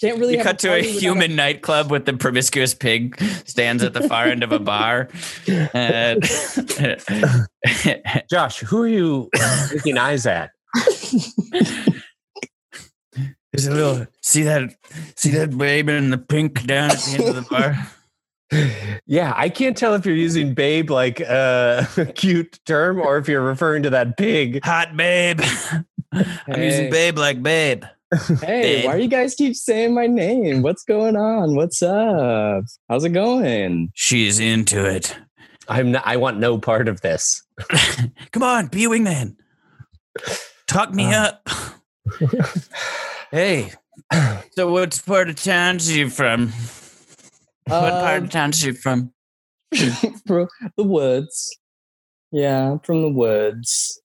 Can't really You have cut to a party without human nightclub with the promiscuous pig stands at the far end of a bar. And Josh, who are you making eyes at? There's a little see that see that babe in the pink down at the end of the bar. Yeah, I can't tell if you're using babe like uh, a cute term or if you're referring to that pig. Hot babe. I'm using babe like babe. Hey, babe. why do you guys keep saying my name? What's going on? What's up? How's it going? She's into it. I'm not, I want no part of this. Come on, be a wingman. Talk me Uh. up. hey. So what part of town are you from? What part Um, of town is you from? from the woods. Yeah, from the woods.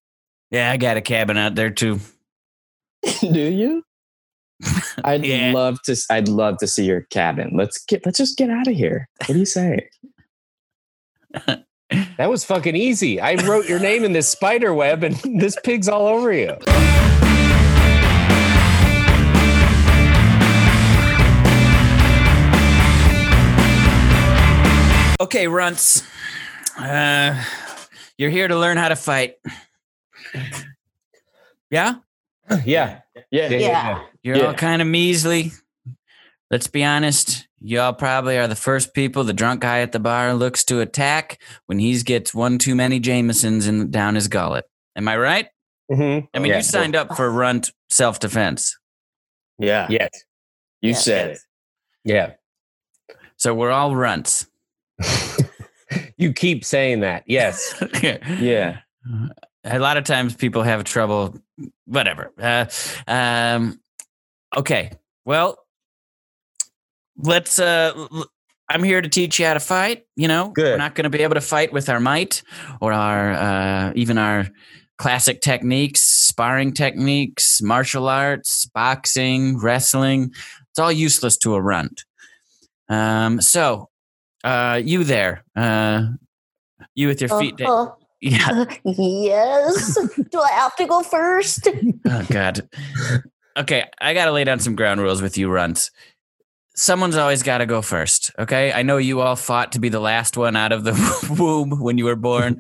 Yeah, I got a cabin out there too. Do you? I'd Yeah. love to. I'd love to see your cabin. Let's get. Let's just get out of here. What do you say? That was fucking easy. I wrote your name in this spider web and this pig's all over you. Okay, runts. Uh, you're here to learn how to fight. Yeah, Yeah. Yeah. Yeah. you're Yeah. all kind of measly. Let's be honest. Y'all probably are the first people the drunk guy at the bar looks to attack when he gets one too many Jamesons in down his gullet. Am I right? Mhm. I mean, Yeah. you signed up for runt self defense, Yeah. Yes. You Yeah. said it. Yeah. so we're all runts. You keep saying that. Yes. Yeah. a lot of times people have trouble whatever uh, um, okay well let's uh l- i'm here to teach you how to fight you know we're not going to be able to fight with our might or our uh, even our classic techniques sparring techniques martial arts boxing wrestling it's all useless to a runt um so uh you there uh you with your feet da- Uh, yeah yes. Do I have to go first? Oh God. Okay, I gotta lay down some ground rules with you, runts. Someone's always got to go first. Okay, I know you all fought to be the last one out of the womb when you were born,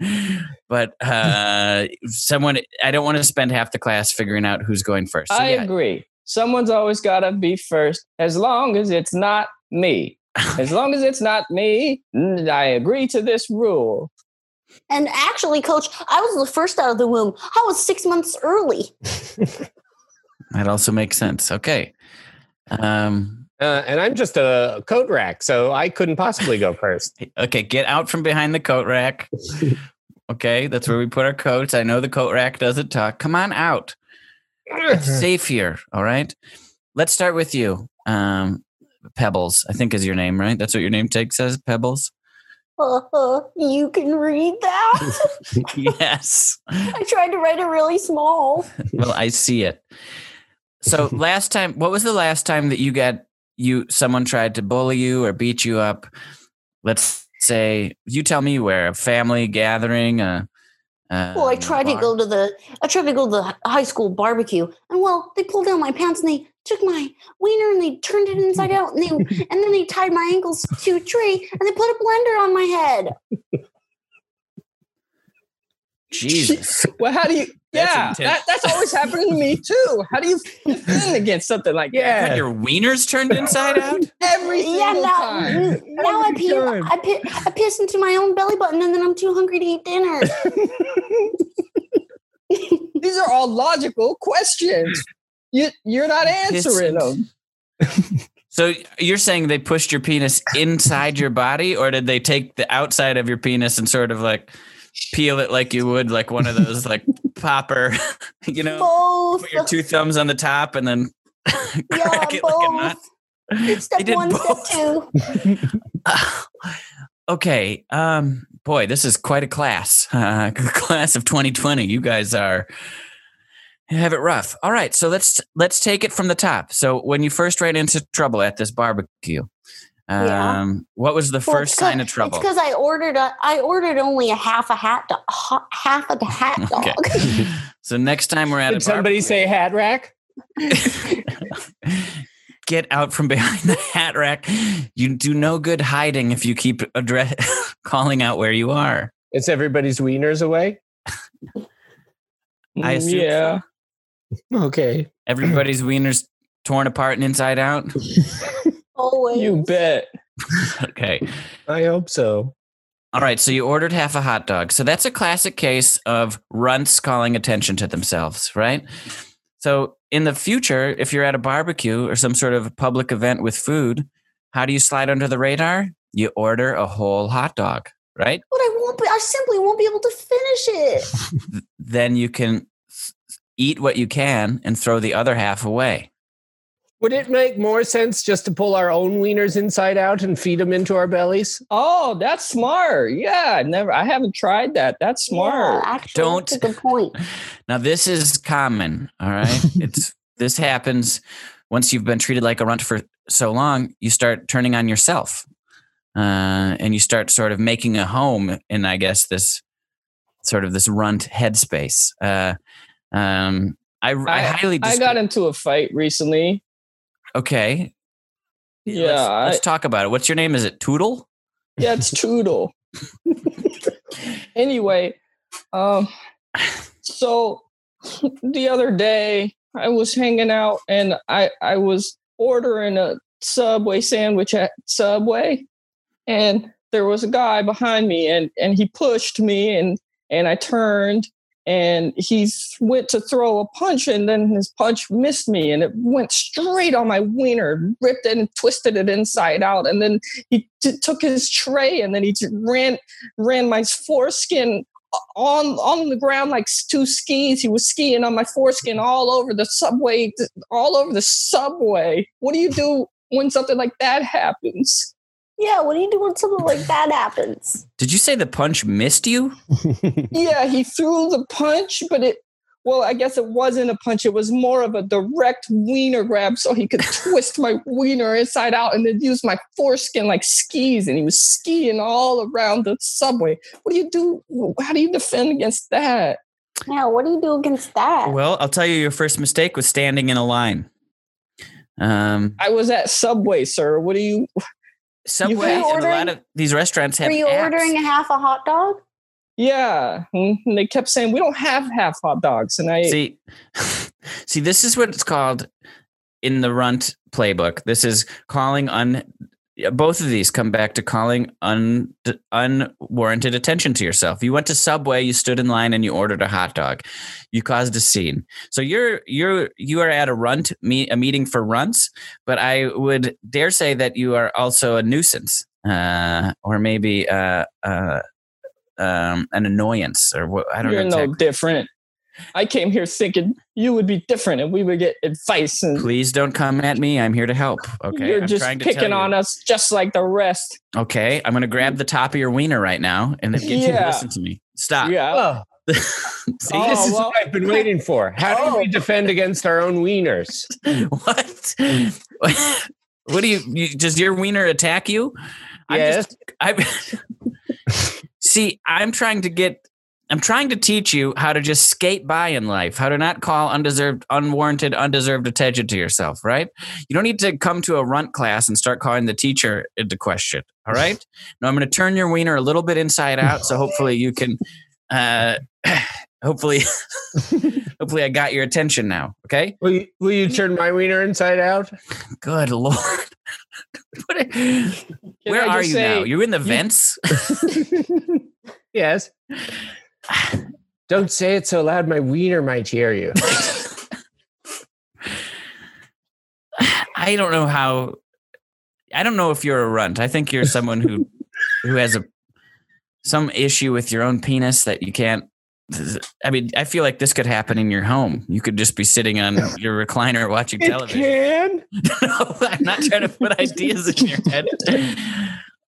but uh, someone. I don't want to spend half the class figuring out who's going first. So, I yeah. agree. Someone's always got to be first, as long as it's not me. As long as it's not me, I agree to this rule. And actually, coach, I was the first out of the womb. I was six months early. That also makes sense. Okay. Um, Uh, and I'm just a coat rack, so I couldn't possibly go first. okay, get out from behind the coat rack. Okay, that's where we put our coats. I know the coat rack doesn't talk. Come on out. it's safe here. All right. Let's start with you. Um, Pebbles, I think is your name, right? That's what your name tag says, Pebbles. Uh, you can read that. yes. I tried to write it really small. Well, I see it. So last time, what was the last time that you got you someone tried to bully you or beat you up? Let's say you tell me where a family gathering. Uh, Well, I tried to go to the I tried to go to the high school barbecue, and well, they pulled down my pants and they took my wiener and they turned it inside out and they and then they tied my ankles to a tree and they put a blender on my head. Jesus. Well, how do you? Yeah, intense. that, that's always happening to me too. How do you defend against something like Yeah. Had your wieners turned inside out? that? Every Yeah, now, time. now I pee, time. I, pi- I piss into my own belly button and then I'm too hungry to eat dinner. These are all logical questions. You you're not answering them. So you're saying they pushed your penis inside your body, or did they take the outside of your penis and sort of like peel it like you would like one of those like popper, you know, both. put your two thumbs on the top and then Yeah, crack it like a nut? both. Step did one, both. step two. okay, um, boy, this is quite a class, uh, class of 2020. You guys are have it rough. All right, so let's let's take it from the top. So when you first ran into trouble at this barbecue, um, Yeah. what was the Well, first sign of trouble? It's because I ordered a, I ordered only a half a hat, do- half a hat dog. Okay. so next time we're at Did a somebody say hat rack? get out from behind the hat rack. You do no good hiding if you keep address calling out where you are. It's everybody's wieners away. I assume yeah. Okay. Everybody's wieners torn apart and inside out. Always. You bet. Okay. I hope so. All right. So you ordered half a hot dog. So that's a classic case of runts calling attention to themselves, right? So in the future, if you're at a barbecue or some sort of public event with food, how do you slide under the radar? You order a whole hot dog, right? But I won't be. I simply won't be able to finish it. Then you can s- eat what you can and throw the other half away. Would it make more sense just to pull our own wieners inside out and feed them into our bellies? Oh, that's smart. Yeah, I never. I haven't tried that. That's smart. Yeah, actually, Don't- That's a good point. Now this is common, all right? it's this happens once you've been treated like a runt for so long, you start turning on yourself. Uh, and you start sort of making a home in I guess this sort of this runt headspace. Uh, um, I, I, highly I got into a fight recently. okay. Yeah, let's, I- let's talk about it. What's your name? Is it Toodle? Yeah, it's Toodle. anyway, um, so the other day I was hanging out and I I was ordering a Subway sandwich at Subway, and there was a guy behind me and and he pushed me and and I turned and he went to throw a punch and then his punch missed me and it went straight on my wiener ripped it and twisted it inside out and then he t- took his tray and then he just ran ran my foreskin on on the ground like two skis. He was skiing on my foreskin all over the subway all over the subway. What do you do when something like that happens Yeah, what do you do when something like that happens? Did you say the punch missed you? yeah, he threw the punch, but it well, I guess it wasn't a punch. It was more of a direct wiener grab, so he could twist my wiener inside out and then use my foreskin like skis. And he was skiing all around the subway. What do you do? How do you defend against that? Yeah, what do you do against that? Well, I'll tell you your first mistake was standing in a line. Um, I was at Subway, sir. What do you? Subway and a lot ordering- of these restaurants have Were you apps. ordering a half a hot dog? Yeah, and they kept saying we don't have half hot dogs, and I See, see, this is what it's called in the Runt playbook. This is calling un. Both of these come back to calling un, unwarranted attention to yourself. You went to Subway, you stood in line, and you ordered a hot dog. You caused a scene. So you're you're you are at a runt meet a meeting for runts, but I would dare say that you are also a nuisance, uh, or maybe uh, uh, um, an annoyance, or what I don't you're know. no exactly. different. I came here thinking you would be different, and we would get advice and Please don't come at me. I'm here to help. Okay. You're I'm just trying to tell picking you. on us just like the rest. Okay. I'm going to grab the top of your wiener right now and then get you to listen to me. Stop. Oh, Yeah. See? Oh, this is well- what I've been waiting for. How do oh. we defend against our own wieners? what? what do you, you, does your wiener attack you? I'm Yes. just, I see, I'm trying to get I'm trying to teach you how to just skate by in life, how to not call undeserved, unwarranted, undeserved attention to yourself, right? You don't need to come to a runt class and start calling the teacher into question, all right? now I'm going to turn your wiener a little bit inside out, so hopefully you can, uh, hopefully, hopefully I got your attention now, okay? Will you, will you turn my wiener inside out? Good lord. Where are you now? You're in the vents? yes. Don't say it so loud. My wiener might hear you. I don't know how. I don't know if you're a runt. I think you're someone who who has a some issue with your own penis that you can't. I mean, I feel like this could happen in your home. You could just be sitting on your recliner watching It television. can. no, I'm not trying to put ideas in your head.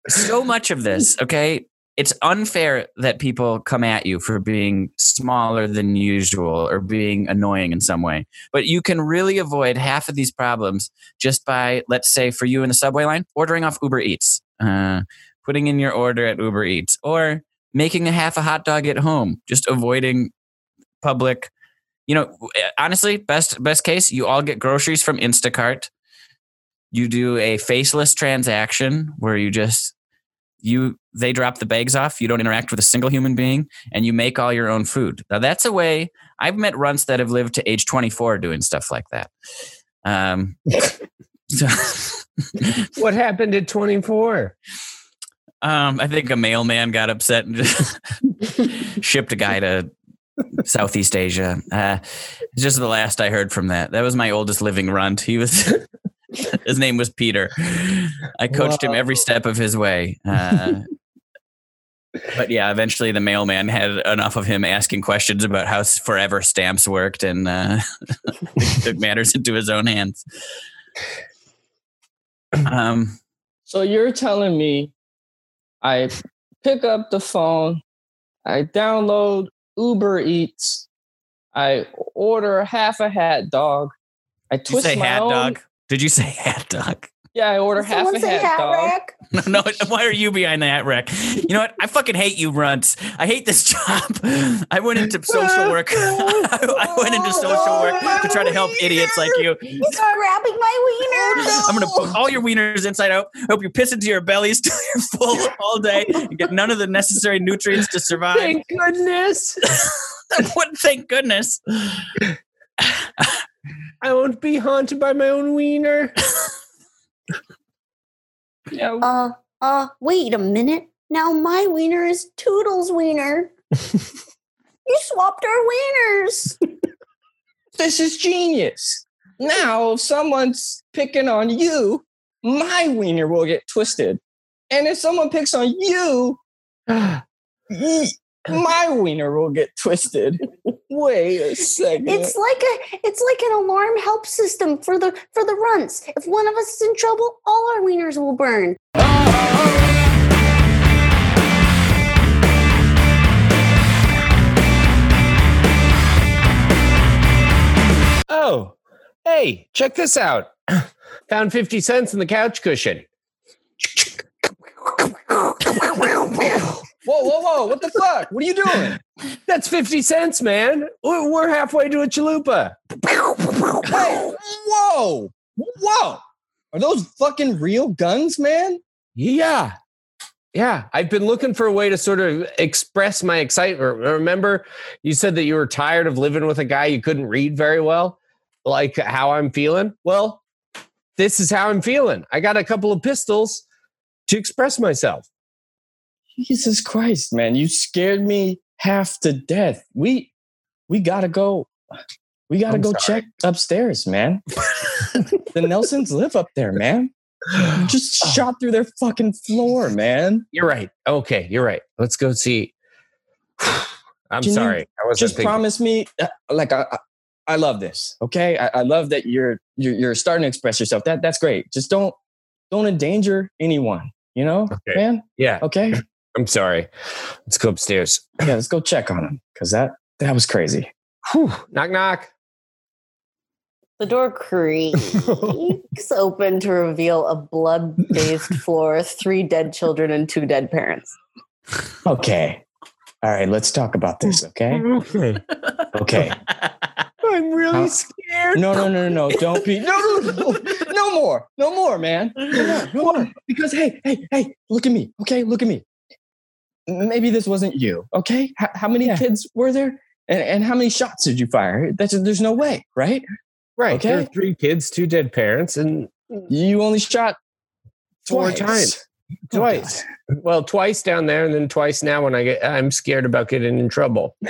So much of this, okay? It's unfair that people come at you for being smaller than usual or being annoying in some way. But you can really avoid half of these problems just by, let's say, for you in the subway line, ordering off Uber Eats, uh, putting in your order at Uber Eats, or making a half a hot dog at home, just avoiding public. You know, honestly, best best case, you all get groceries from Instacart. You do a faceless transaction where you just you they drop the bags off. You don't interact with a single human being, and you make all your own food. Now that's a way. I've met runts that have lived to age 24 doing stuff like that. Um, so, What happened at 24? um, I think a mailman got upset and just shipped a guy to Southeast Asia. Uh, just the last I heard from that. That was my oldest living runt. He was. His name was Peter. I coached him every step of his way. Uh, but yeah, eventually the mailman had enough of him asking questions about how forever stamps worked and uh, took matters into his own hands. Um, So you're telling me I pick up the phone, I download Uber Eats, I order half a hat dog, I twist my hat own. dog? Did you say hat dog? Yeah, I order half Someone a say hat, hat dog. rack. No, no, why are you behind the hat rack? You know what? I fucking hate you, runts. I hate this job. I went into social work. I went into social work to try to help idiots like you. He's grabbing my wiener. I'm gonna put all your wieners inside out. I hope you piss into your bellies till you're full all day and get none of the necessary nutrients to survive. Thank goodness. what? Thank goodness. I won't be haunted by my own wiener. Yeah, Uh, uh, wait a minute. Now my wiener is Toodle's wiener. you swapped our wieners. this is genius. Now, if someone's picking on you, my wiener will get twisted. And if someone picks on you, my wiener will get twisted. Wait a second. It's like a it's like an alarm help system for the for the runts. If one of us is in trouble, all our wieners will burn. Oh, hey, check this out. Found 50 cents in the couch cushion. whoa, whoa, whoa! What the fuck? What are you doing? That's 50 cents, man. We're we're halfway to a chalupa. Hey, whoa, whoa! Are those fucking real guns, man? Yeah. Yeah. I've been looking for a way to sort of express my excitement. Remember, you said that you were tired of living with a guy you couldn't read very well, like how I'm feeling. Well, this is how I'm feeling. I got a couple of pistols to express myself. Jesus Christ, man! You scared me half to death. We we gotta go. We gotta I'm go sorry. check upstairs, man. the Nelsons live up there, man. You just shot through their fucking floor, man. You're right. Okay, you're right. Let's go see. I'm Can sorry. I wasn't Just thinking. promise me, uh, like I, I- I love this. Okay, I, I love that you're, you're you're starting to express yourself. That that's great. Just don't don't endanger anyone. You know, Okay. man. Yeah, Okay, I'm sorry. Let's go upstairs. yeah. Let's go check on him because that that was crazy. Whew. Knock knock. The door creaks open to reveal a blood-bathed floor, three dead children, and two dead parents. Okay. All right, let's talk about this, okay? Okay. Okay. I'm really How- scared. No, no, no, no, no. Don't be. No, no, no, no more. No more, man. No more. No more. Because hey, hey, hey, look at me. Okay, look at me. Maybe this wasn't you. Okay, how, how many Yeah. kids were there, and, and how many shots did you fire? That's there's no way, right? Right. There are Okay. three kids, two dead parents, and You only shot Four twice. times. Oh, twice. Well, twice down there, and then twice now. When I get, I'm scared about getting in trouble.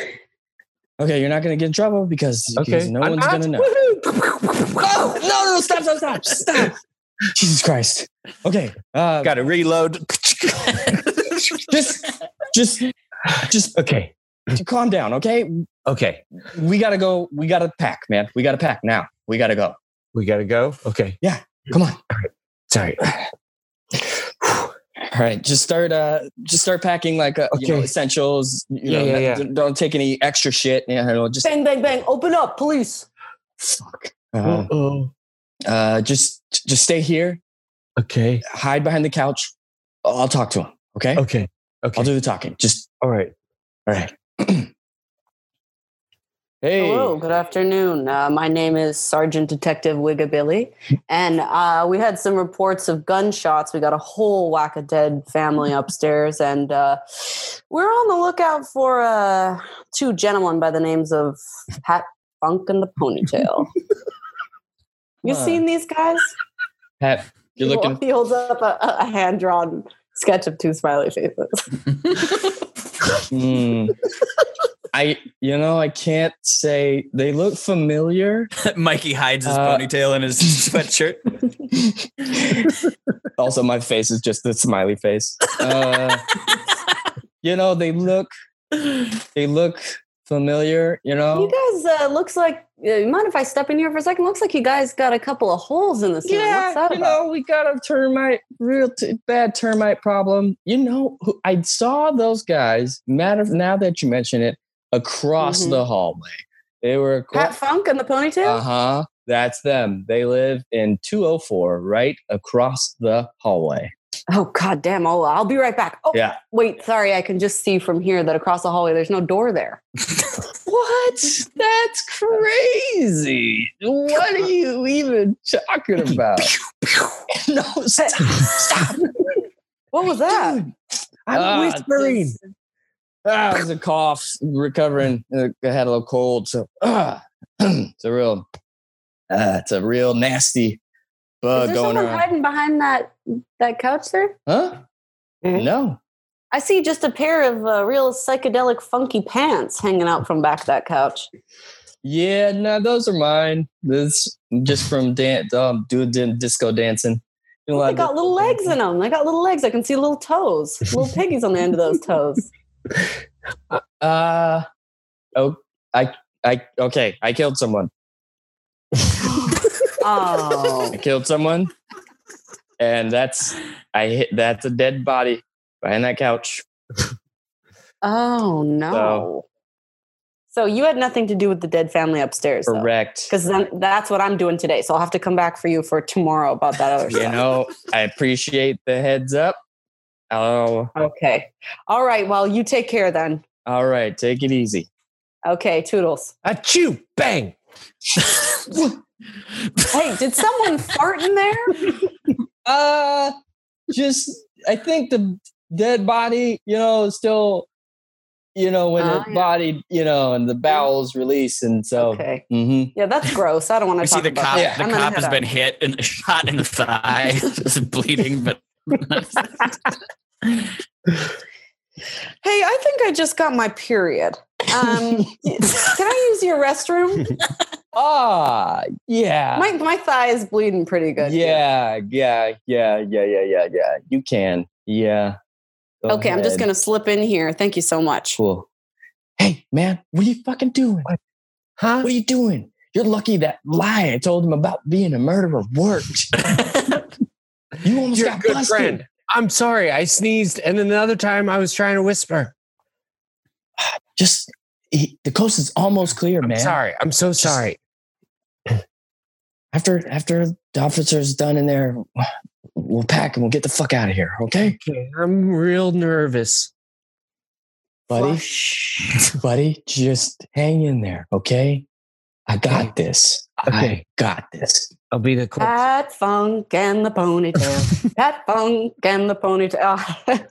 Okay, you're not gonna get in trouble because, because Okay. no I'm one's not- gonna know. Oh, no, no, stop, stop, stop, stop. Jesus Christ. Okay. Uh, Got to reload. Just, just, just Okay. calm down. Okay. Okay. We gotta go. We gotta pack, man. We gotta pack now. We gotta go. We got to go. Okay. Yeah. Come on. All right. Sorry. All right. Just start. Uh, just start packing like uh, you know, Okay. essentials. You Yeah, know, yeah, yeah. Don't, don't take any extra shit. You know, just Bang, bang, bang. Open up, police. fuck. Uh, Oh. uh, just, just stay here. Okay. Hide behind the couch. I'll talk to him. Okay. Okay. Okay. I'll do the talking. Just All right. all right. hey. Hello, good afternoon. Uh, my name is Sergeant Detective Wigabilly, and uh, we had some reports of gunshots. We got a whole whack of dead family upstairs, and uh, we're on the lookout for uh, two gentlemen by the names of Pat Funk and the Ponytail. you Huh. seen these guys? Pat, you're He looking. He holds up a, a hand drawn sketch of two smiley faces. Hmm. I, you know, I can't say they look familiar. Mikey hides his Uh, ponytail in his sweatshirt. also, my face is just the smiley face. Uh, you know, they look, they look familiar. You know, You guys uh, looks like. Uh, mind if I step in here for a second? Looks like you guys got a couple of holes in the ceiling. What's that you about? know, we got a termite, real t- bad termite problem. You know, I saw those guys. Matter now that you mention it, across Mhm. the hallway. They were Pat Funk and the ponytail. Uh huh. That's them. They live in 204, right across the hallway. Oh god damn! Oh, I'll be right back. Oh Yeah. wait, sorry. I can just see from here that across the hallway there's no door there. What? That's crazy. What are you even talking about? no, stop. Stop. What was that? I'm Ah, whispering. just- Ah, it was a cough, recovering. Uh, I had a little cold, so ah, it's a real, uh, it's a real nasty Is there going someone around. hiding behind that that couch there? Huh? Mhm. No. I see just a pair of uh, real psychedelic, funky pants hanging out from back of that couch. Yeah, no, those are mine. This just from dan- um, doing din- disco dancing. You know, They I got little legs in them. They got little legs. I can see little toes, little piggies on the end of those toes. Uh, oh, I, I, okay, I killed someone. Oh, I killed someone, and that's I hit. That's a dead body behind that couch. oh no. So you had nothing to do with the dead family upstairs, Correct. Because then that's what I'm doing today. So I'll have to come back for you for tomorrow about that other You stuff. You know, I appreciate the heads up. Oh, Okay. All right. Well, you take care then. all right. Take it easy. Okay. Toodles. Achoo! Bang! Hey, did someone fart in there? Uh, just I think the dead body, you know, still, you know, when Oh, the yeah. body, you know, and the bowels release, and so. Okay. mm-hmm. Yeah, that's gross. I don't want to see talk the about cop. that. The I'm cop head has out. been hit and shot in the thigh, just bleeding. But Hey, I think I just got my period. Um, can I use your restroom? Ah, yeah. My my thigh is bleeding pretty good. here. yeah, yeah, yeah, yeah, yeah, yeah, yeah. You can. Yeah. Go Okay, I'm just gonna slip in here. Thank you so much. Cool. Hey, man, what are you fucking doing? Huh? What are you doing? You're lucky that lie I told him about being a murderer worked. You almost You're a good busted. friend. I'm sorry. I sneezed, and another time I was trying to whisper. Just he, the coast is almost clear, I'm man. sorry. I'm so Just- sorry. After after the officer's done in there, we'll pack and we'll get the fuck out of here. Okay. Okay, I'm real nervous. buddy, Flush. buddy, just hang in there, okay? I got Okay. this. Okay. I got this. I'll be the close. Pat Funk and the ponytail. Pat Funk and the ponytail.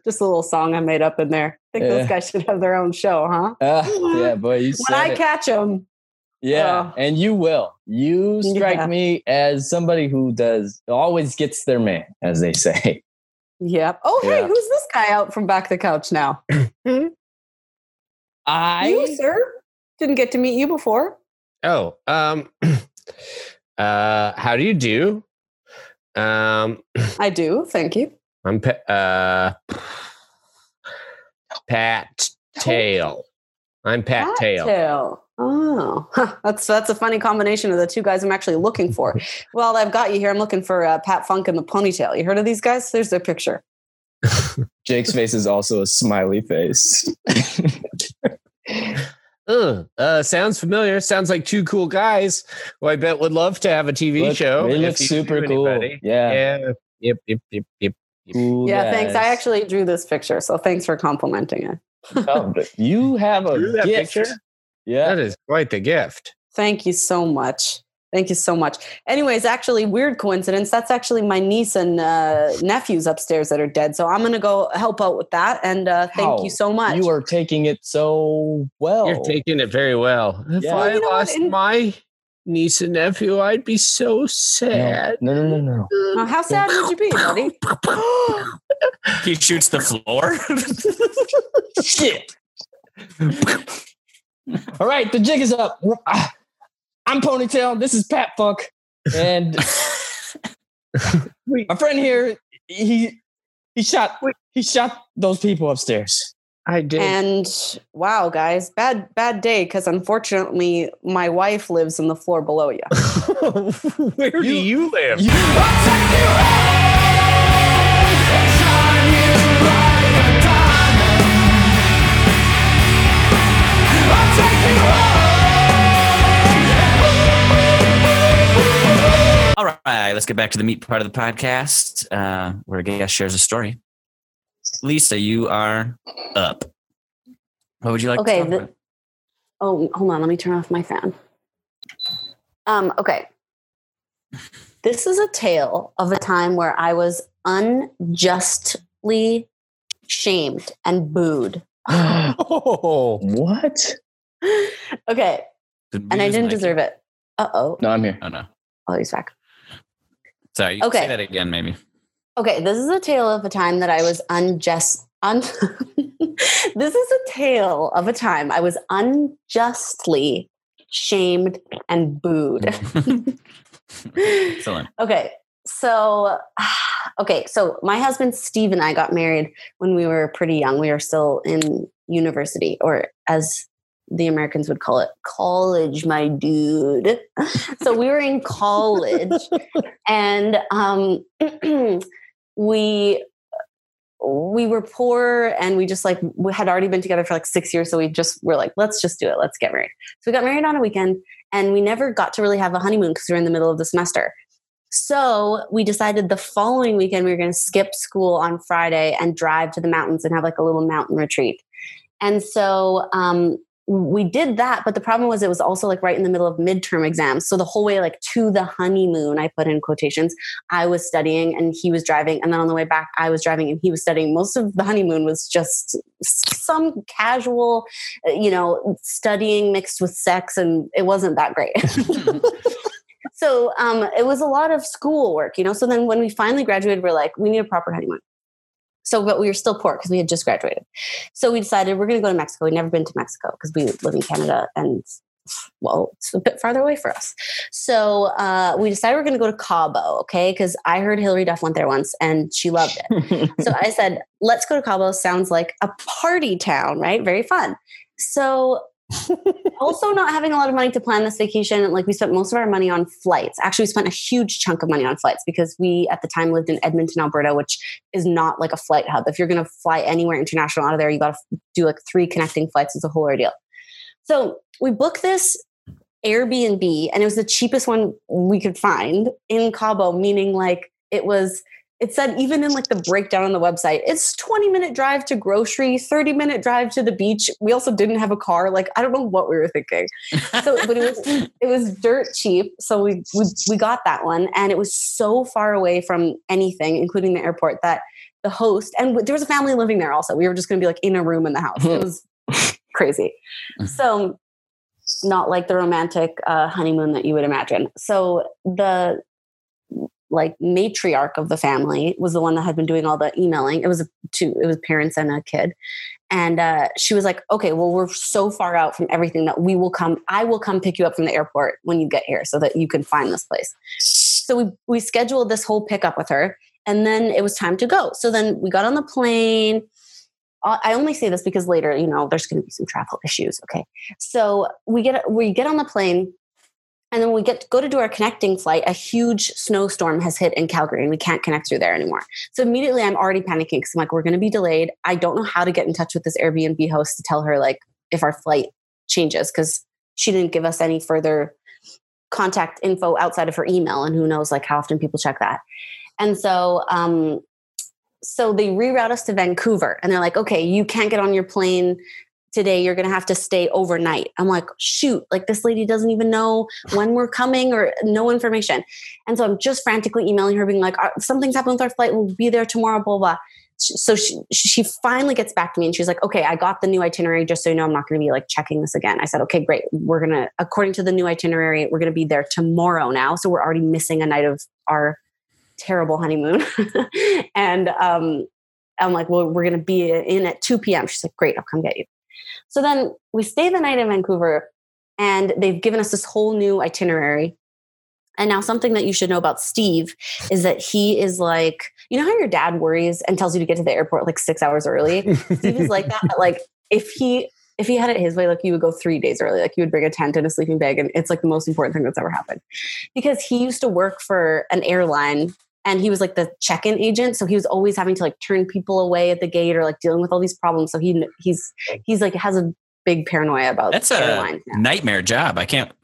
Just a little song I made up in there. I think Yeah. those guys should have their own show, huh? Ah, yeah, boy, you When I it. catch them, Yeah, Oh. and you will. You strike Yeah. me as somebody who does always gets their man, as they say. yep. Oh, hey, who's this guy out from back the couch now? I you, sir. Didn't get to meet you before. Oh, um, uh, how do you do? Um, I do. Thank you. I'm pa- uh, Pat Tail. I'm Pat, Tail. Tail. Oh, huh, that's that's a funny combination of the two guys I'm actually looking for. well, I've got you here. I'm looking for uh, Pat Funk and the ponytail. You heard of these guys? There's their picture. Jake's face is also a smiley face. Ugh, uh, sounds familiar. Sounds like two cool guys who I bet would love to have a TV Look, show. They look super cool. Yeah. Yeah. Yep. Yep. Yep. Yep. Cool yeah, thanks. I actually drew this picture, so thanks for complimenting it. Oh, you have a Drew that gift. picture? Yeah. That is quite the gift. Thank you so much. Thank you so much. Anyways, actually, weird coincidence. That's actually my niece and uh, nephews upstairs that are dead. So I'm gonna go help out with that. And uh, thank How? you so much. You are taking it so well. You're taking it very well. Yeah. I Well, you know what? lost In- my niece and nephew, I'd be so sad. no, no, no, no, no. Now, how sad would you be, buddy? He shoots the floor. Shit. All right, the jig is up. I'm Ponytail. This is Pat Funk. And my friend here, he he shot he shot those people upstairs. I did. and wow, guys, bad bad day because unfortunately my wife lives in the floor below you. Where do You- you live? You- All right, let's get back to the meat part of the podcast, uh, where a guest shares a story. Lisa, you are up. What would you like Okay, to talk the- about? Oh, hold on. Let me turn off my fan. Um, okay. This is a tale of a time where I was unjustly shamed and booed. Oh, what? okay. And I didn't deserve it. Uh oh. No, I'm here. Oh no, Oh, he's back. sorry. You can Okay. Say that again, maybe. Okay, this is a tale of a time that I was unjust. Un- this is a tale of a time I was unjustly shamed and booed. Excellent. Okay. So, okay. So, my husband Steve and I got married when we were pretty young. We were still in university, or as the Americans would call it, college, my dude. so, we were in college, and um, we we were poor and we just like we had already been together for like six years so we just were like let's just do it. Let's get married. So we got married on a weekend and we never got to really have a honeymoon because we were in the middle of the semester. So we decided the following weekend we were going to skip school on Friday and drive to the mountains and have like a little mountain retreat. And so um, we did that, but the problem was it was also like right in the middle of midterm exams. So the whole way like to the honeymoon, I put in quotations, I was studying and he was driving, and then on the way back, I was driving and he was studying. Most of the honeymoon was just some casual, uh, you know, studying mixed with sex, and it wasn't that great. so um, it was a lot of schoolwork, you know. So then when we finally graduated, we're like, we need a proper honeymoon. So, but we were still poor because we had just graduated. So we decided we're going to go to Mexico. We'd never been to Mexico because we live in Canada and, well, it's a bit farther away for us. So uh, we decided we're going to go to Cabo, okay? Because I heard Hilary Duff went there once and she loved it. so I said, let's go to Cabo. Sounds like a party town, right? Very fun. So also not having a lot of money to plan this vacation, like we spent most of our money on flights. Actually, we spent a huge chunk of money on flights because we at the time lived in Edmonton, Alberta, which is not like a flight hub. If you're going to fly anywhere international out of there, you got to do like three connecting flights. It's a whole ordeal. So we booked this Airbnb and it was the cheapest one we could find in Cabo, meaning like it was it said even in like the breakdown on the website, it's 20 minute drive to grocery, 30 minute drive to the beach. We also didn't have a car. Like I don't know what we were thinking. So, but it was it was dirt cheap. So we we we got that one, and it was so far away from anything, including the airport, that the host and there was a family living there. Also, we were just going to be like in a room in the house. It was crazy. So not like the romantic uh, honeymoon that you would imagine. So the like matriarch of the family was the one that had been doing all the emailing. It was two, it was parents and a kid. And uh, she was like, okay, well, we're so far out from everything that we will come, I will come pick you up from the airport when you get here so that you can find this place. So we, we scheduled this whole pickup with her and then it was time to go. So then we got on the plane. Uh, I only say this because later, you know, there's going to be some travel issues. Okay. So we get, we get on the plane and then when we get to go to do our connecting flight. A huge snowstorm has hit in Calgary and we can't connect through there anymore. So immediately I'm already panicking because I'm like, we're going to be delayed. I don't know how to get in touch with this Airbnb host to tell her like if our flight changes because she didn't give us any further contact info outside of her email. And who knows like how often people check that. And so, um, so they reroute us to Vancouver and they're like, okay, you can't get on your plane today you're going to have to stay overnight. I'm like shoot like this lady doesn't even know when we're coming or no information. And so i'm just frantically emailing her being like "Uh, something's happened with our flight. We'll be there tomorrow blah blah. So she, she finally gets back to me and she's like okay i got the new itinerary. Just so you know i'm not going to be like checking this again. I said okay great. We're going to according to the new itinerary we're going to be there tomorrow now. So we're already missing a night of our terrible honeymoon. And um i'm like well we're going to be in at 2 p.m she's like great i'll come get you so then we stay the night in Vancouver and they've given us this whole new itinerary. And now something that you should know about Steve is that he is like, you know how your dad worries and tells you to get to the airport like six hours early? Steve is like that. But like if he if he had it his way, like you would go three days early, like you would bring a tent and a sleeping bag, and it's like the most important thing that's ever happened. Because he used to work for an airline and he was like the check-in agent so he was always having to like turn people away at the gate or like dealing with all these problems so he he's he's like has a big paranoia about That's a now. nightmare job. I can't.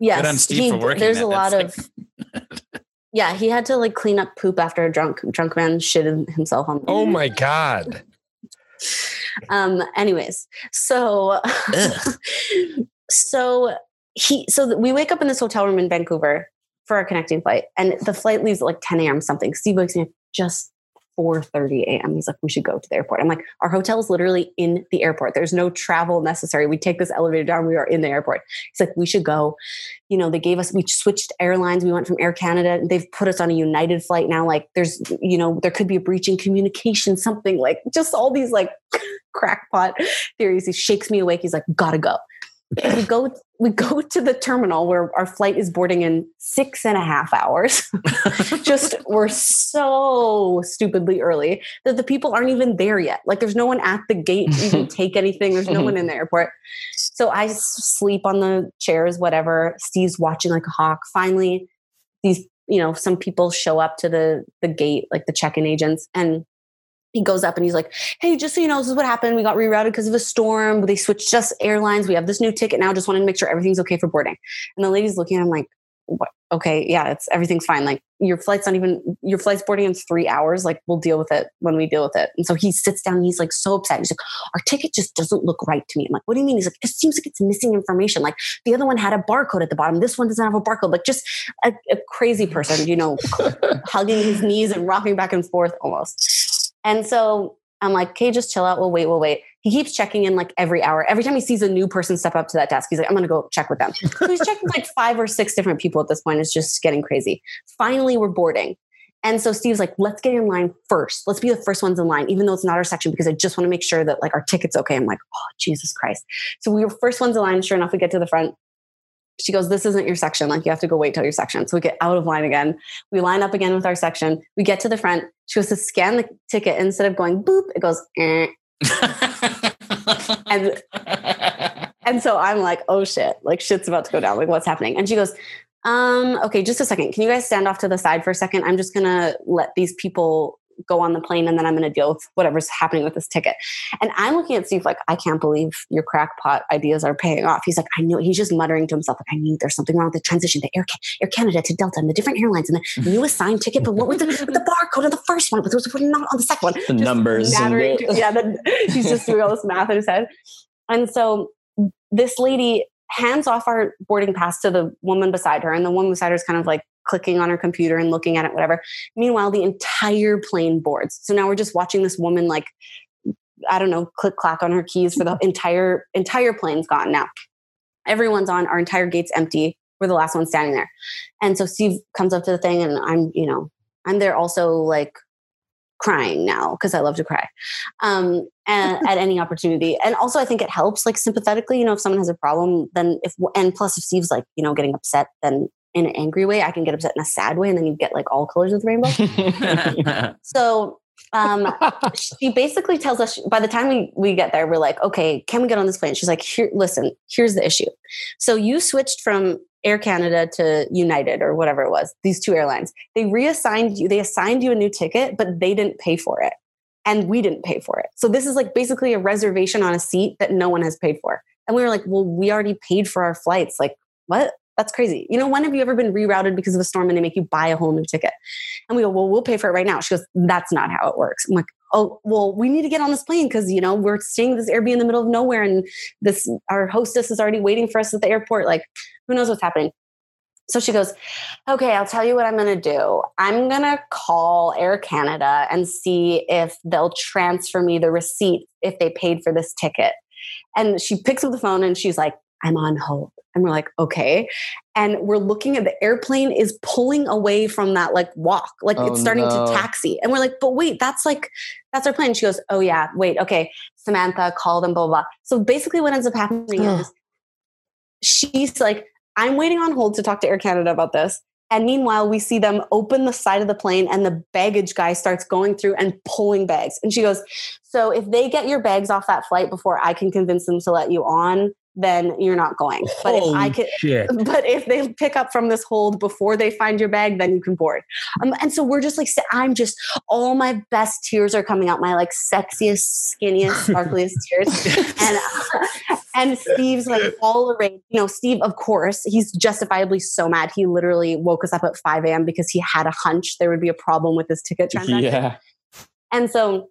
yes on Steve he- for working there's that. a lot That's of yeah he had to like clean up poop after a drunk drunk man shitted himself on Oh my god. um anyways so so he so we wake up in this hotel room in vancouver for our connecting flight. And the flight leaves at like 10 a.m something. Steve wakes me up just 4.30 a.m he's like we should go to the airport. I'm like our hotel is literally in the airport. There's no travel necessary. We take this elevator down. We are in the airport. He's like we should go. You know they gave us we switched airlines. We went from air canada. They've put us on a united flight now. Like there's you know there could be a breach in communication something like just all these like crackpot theories. He shakes me awake. He's like gotta go we go we go to the terminal where our flight is boarding in six and a half hours. Just we're so stupidly early that the people aren't even there yet. Like there's no one at the gate to even take anything. There's no one in the airport. So i sleep on the chairs whatever. Steve's watching like a hawk. Finally these you know some people show up to the the gate like the check-in agents and he goes up and he's like, Hey, just so you know, this is what happened. We got rerouted because of a storm. They switched us airlines. We have this new ticket now. Just wanted to make sure everything's okay for boarding. And the lady's looking at him like, what? Okay, yeah, it's everything's fine. Like your flight's not even your flight's boarding in three hours. Like we'll deal with it when we deal with it. And so he sits down he's like so upset. He's like, Our ticket just doesn't look right to me. I'm like, What do you mean? He's like, It seems like it's missing information. Like the other one had a barcode at the bottom. This one doesn't have a barcode. Like just a, a crazy person, you know, hugging his knees and rocking back and forth almost. And so I'm like, okay, just chill out. We'll wait, we'll wait. He keeps checking in like every hour. Every time he sees a new person step up to that desk, he's like, I'm to go check with them. So he's checking like five or six different people at this point. It's just getting crazy. Finally, we're boarding. And so Steve's like, let's get in line first. Let's be the first ones in line, even though it's not our section, because I just want to make sure that like our ticket's okay. I'm like, oh, Jesus Christ. So we were first ones in line. Sure enough, we get to the front. She goes, This isn't your section. Like, you have to go wait till your section. So we get out of line again. We line up again with our section. We get to the front. She goes to scan the ticket. Instead of going boop, it goes, eh. And and so I'm like, oh shit, like shit's about to go down. Like, what's happening? And she goes, um, okay, just a second. Can you guys stand off to the side for a second? I'm just gonna let these people go on the plane and then I'm going to deal with whatever's happening with this ticket. And I'm looking at Steve like, I can't believe your crackpot ideas are paying off. He's like, I knew. He's just muttering to himself like, I knew there's something wrong with the transition to Air, Air Canada to Delta and the different airlines and the new assigned ticket. But what was the, with the barcode of the first one? But those was not on the second one. The Just numbers. and the- yeah, the, he's just doing all this math in his head. And so this lady hands off our boarding pass to the woman beside her, and the woman beside her is kind of like clicking on her computer and looking at it, whatever. Meanwhile, the entire plane boards. So now we're just watching this woman like I don't know, click clack on her keys for the entire entire plane's gone now. Everyone's on, our entire gate's empty. We're the last one standing there. And so Steve comes up to the thing and I'm, you know, I'm there also like crying now because I love to cry um, and, at any opportunity. And also, I think it helps, like sympathetically, you know, if someone has a problem, then if, and plus, if Steve's like, you know, getting upset, then in an angry way, I can get upset in a sad way, and then you get like all colors of the rainbow. So, um, she basically tells us by the time we, we get there, we're like, okay, can we get on this plane? She's like, here, listen, here's the issue. So you switched from Air Canada to United or whatever it was, these two airlines. They reassigned you, they assigned you a new ticket, but they didn't pay for it. And we didn't pay for it. So this is like basically a reservation on a seat that no one has paid for. And we were like, well, we already paid for our flights. Like, what? That's crazy. You know, when have you ever been rerouted because of a storm and they make you buy a whole new ticket? And we go, well, we'll pay for it right now. She goes, that's not how it works. I'm like, oh, well, we need to get on this plane because, you know, we're staying this Airbnb in the middle of nowhere and this, our hostess is already waiting for us at the airport. Like, who knows what's happening? So she goes, okay, I'll tell you what I'm going to do. I'm going to call Air Canada and see if they'll transfer me the receipt if they paid for this ticket. And she picks up the phone and she's like, I'm on hold. And we're like, okay. And we're looking at the airplane is pulling away from that like walk, like Oh, it's starting no. to taxi. And we're like, but wait, that's like, that's our plane. She goes, oh yeah, wait, okay. Samantha, call them, blah, blah, blah. So basically what ends up happening is she's like, I'm waiting on hold to talk to Air Canada about this. And meanwhile, we see them open the side of the plane and the baggage guy starts going through and pulling bags. And she goes, So if they get your bags off that flight before I can convince them to let you on, then you're not going. But if I could, shit. but if they pick up from this hold before they find your bag, then you can board. Um, and so we're just like, I'm just, all my best tears are coming out, my like sexiest, skinniest, sparkliest tears. And, and Steve's like all arrayed. You know, Steve, of course, he's justifiably so mad. He literally woke us up at 5 a.m. because he had a hunch there would be a problem with this ticket transaction. yeah. And so,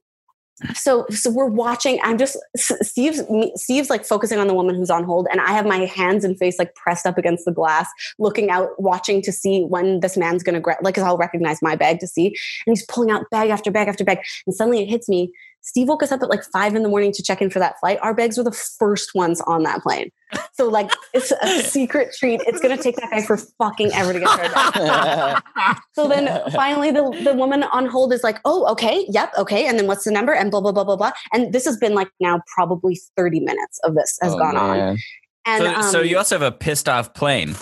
so, so we're watching. I'm just Steve's. Steve's like focusing on the woman who's on hold, and I have my hands and face like pressed up against the glass, looking out, watching to see when this man's gonna grab. Like, cause I'll recognize my bag to see, and he's pulling out bag after bag after bag, and suddenly it hits me. Steve woke us up at like five in the morning to check in for that flight. Our bags were the first ones on that plane. So like it's a secret treat. It's gonna take that guy for fucking ever to get to our bag. So then finally the, the woman on hold is like, oh, okay, yep, okay. And then what's the number? And blah, blah, blah, blah, blah. And this has been like now probably 30 minutes of this has Oh, gone on. And so, so um, you also have a pissed off plane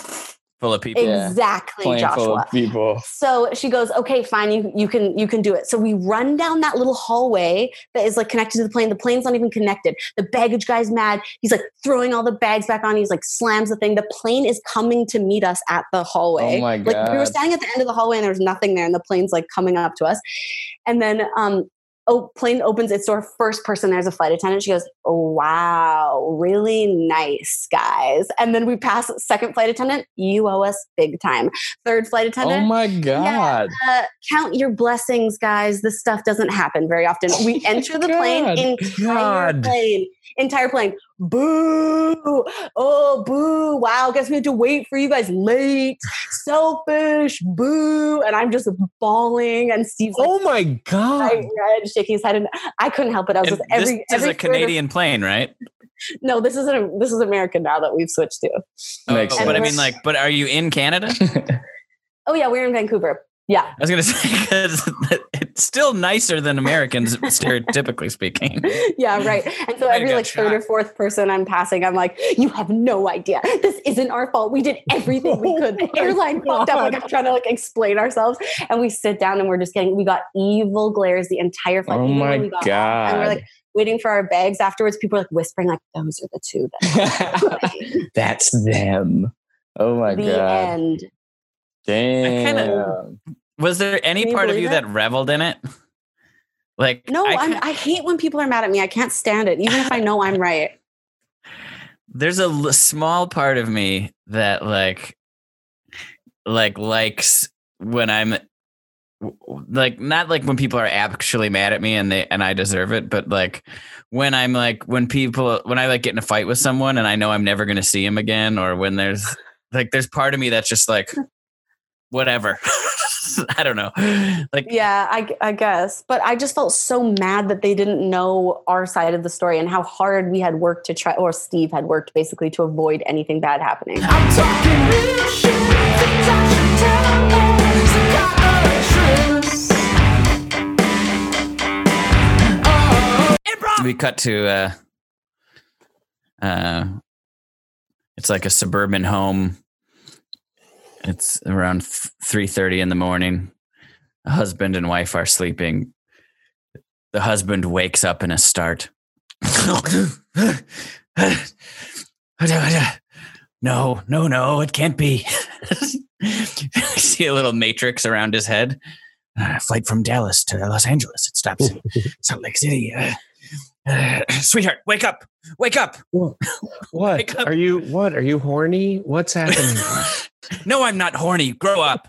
full of people. Exactly, Plane full Joshua. of people. So she goes, okay, fine, you, you can you can do it. So we run down that little hallway that is like connected to the plane. The plane's not even connected. The baggage guy's mad. He's like throwing all the bags back on. He's like slams the thing. The plane is coming to meet us at the hallway. Oh my Like we were standing at the end of the hallway and there was nothing there, and the plane's like coming up to us. And then um oh plane opens its door. First person there's a flight attendant. She goes, oh, wow, really nice guys. And then we pass second flight attendant. You owe us big time. Third flight attendant Oh my god. uh, count your blessings, guys. This stuff doesn't happen very often. We enter the plane, entire God. plane, entire plane. Boo! Oh, boo! Wow, guess we had to wait for you guys. Late, selfish, boo! And I'm just bawling, and Steve's like, Oh my god. bright red, shaking his head, and I couldn't help it. I was And with every this every is a third of- Canadian plane, right? no, this is a this is American now that we've switched to. Oh, but I mean, like, but are you in Canada? Oh yeah, we're in Vancouver. Yeah, I was gonna say because it's still nicer than Americans, stereotypically speaking. yeah, right. And so every like third or fourth person I'm passing, I'm like, you have no idea. This isn't our fault. We did everything we oh could. The Oh airline fucked up. Like I'm trying to like explain ourselves. And we sit down and we're just getting we got evil glares the entire flight. oh my we got off. god. And we're like waiting for our bags afterwards. People are like whispering, like, those are the two that That's them. Oh my the god. end. Damn. kinda- Was there any part of you it? that reveled in it? Like No, I I, I'm, I hate when people are mad at me. I can't stand it, even if I know I'm right. there's a l- small part of me that like like likes when I'm w- w- like not like when people are actually mad at me and they and I deserve it, but like when I'm like when people when I like get in a fight with someone and I know I'm never gonna see him again, or when there's like there's part of me that's just like whatever. I don't know. Like Yeah, I, I guess. But I just felt so mad that they didn't know our side of the story and how hard we had worked to try, or Steve had worked basically to avoid anything bad happening. I'm talking real shit. Things I should tell Some kind of truth. Oh, improv. we cut to uh uh it's like a suburban home it's around 3.30 in the morning. A husband and wife are sleeping. The husband wakes up in a start. No no no it can't be. I see a little matrix around his head? Uh, flight from dallas to los angeles. It stops in salt lake city. Uh, sweetheart, wake up! Wake up! What Wake up. are you? What are you horny? What's happening? no, I'm not horny. Grow up.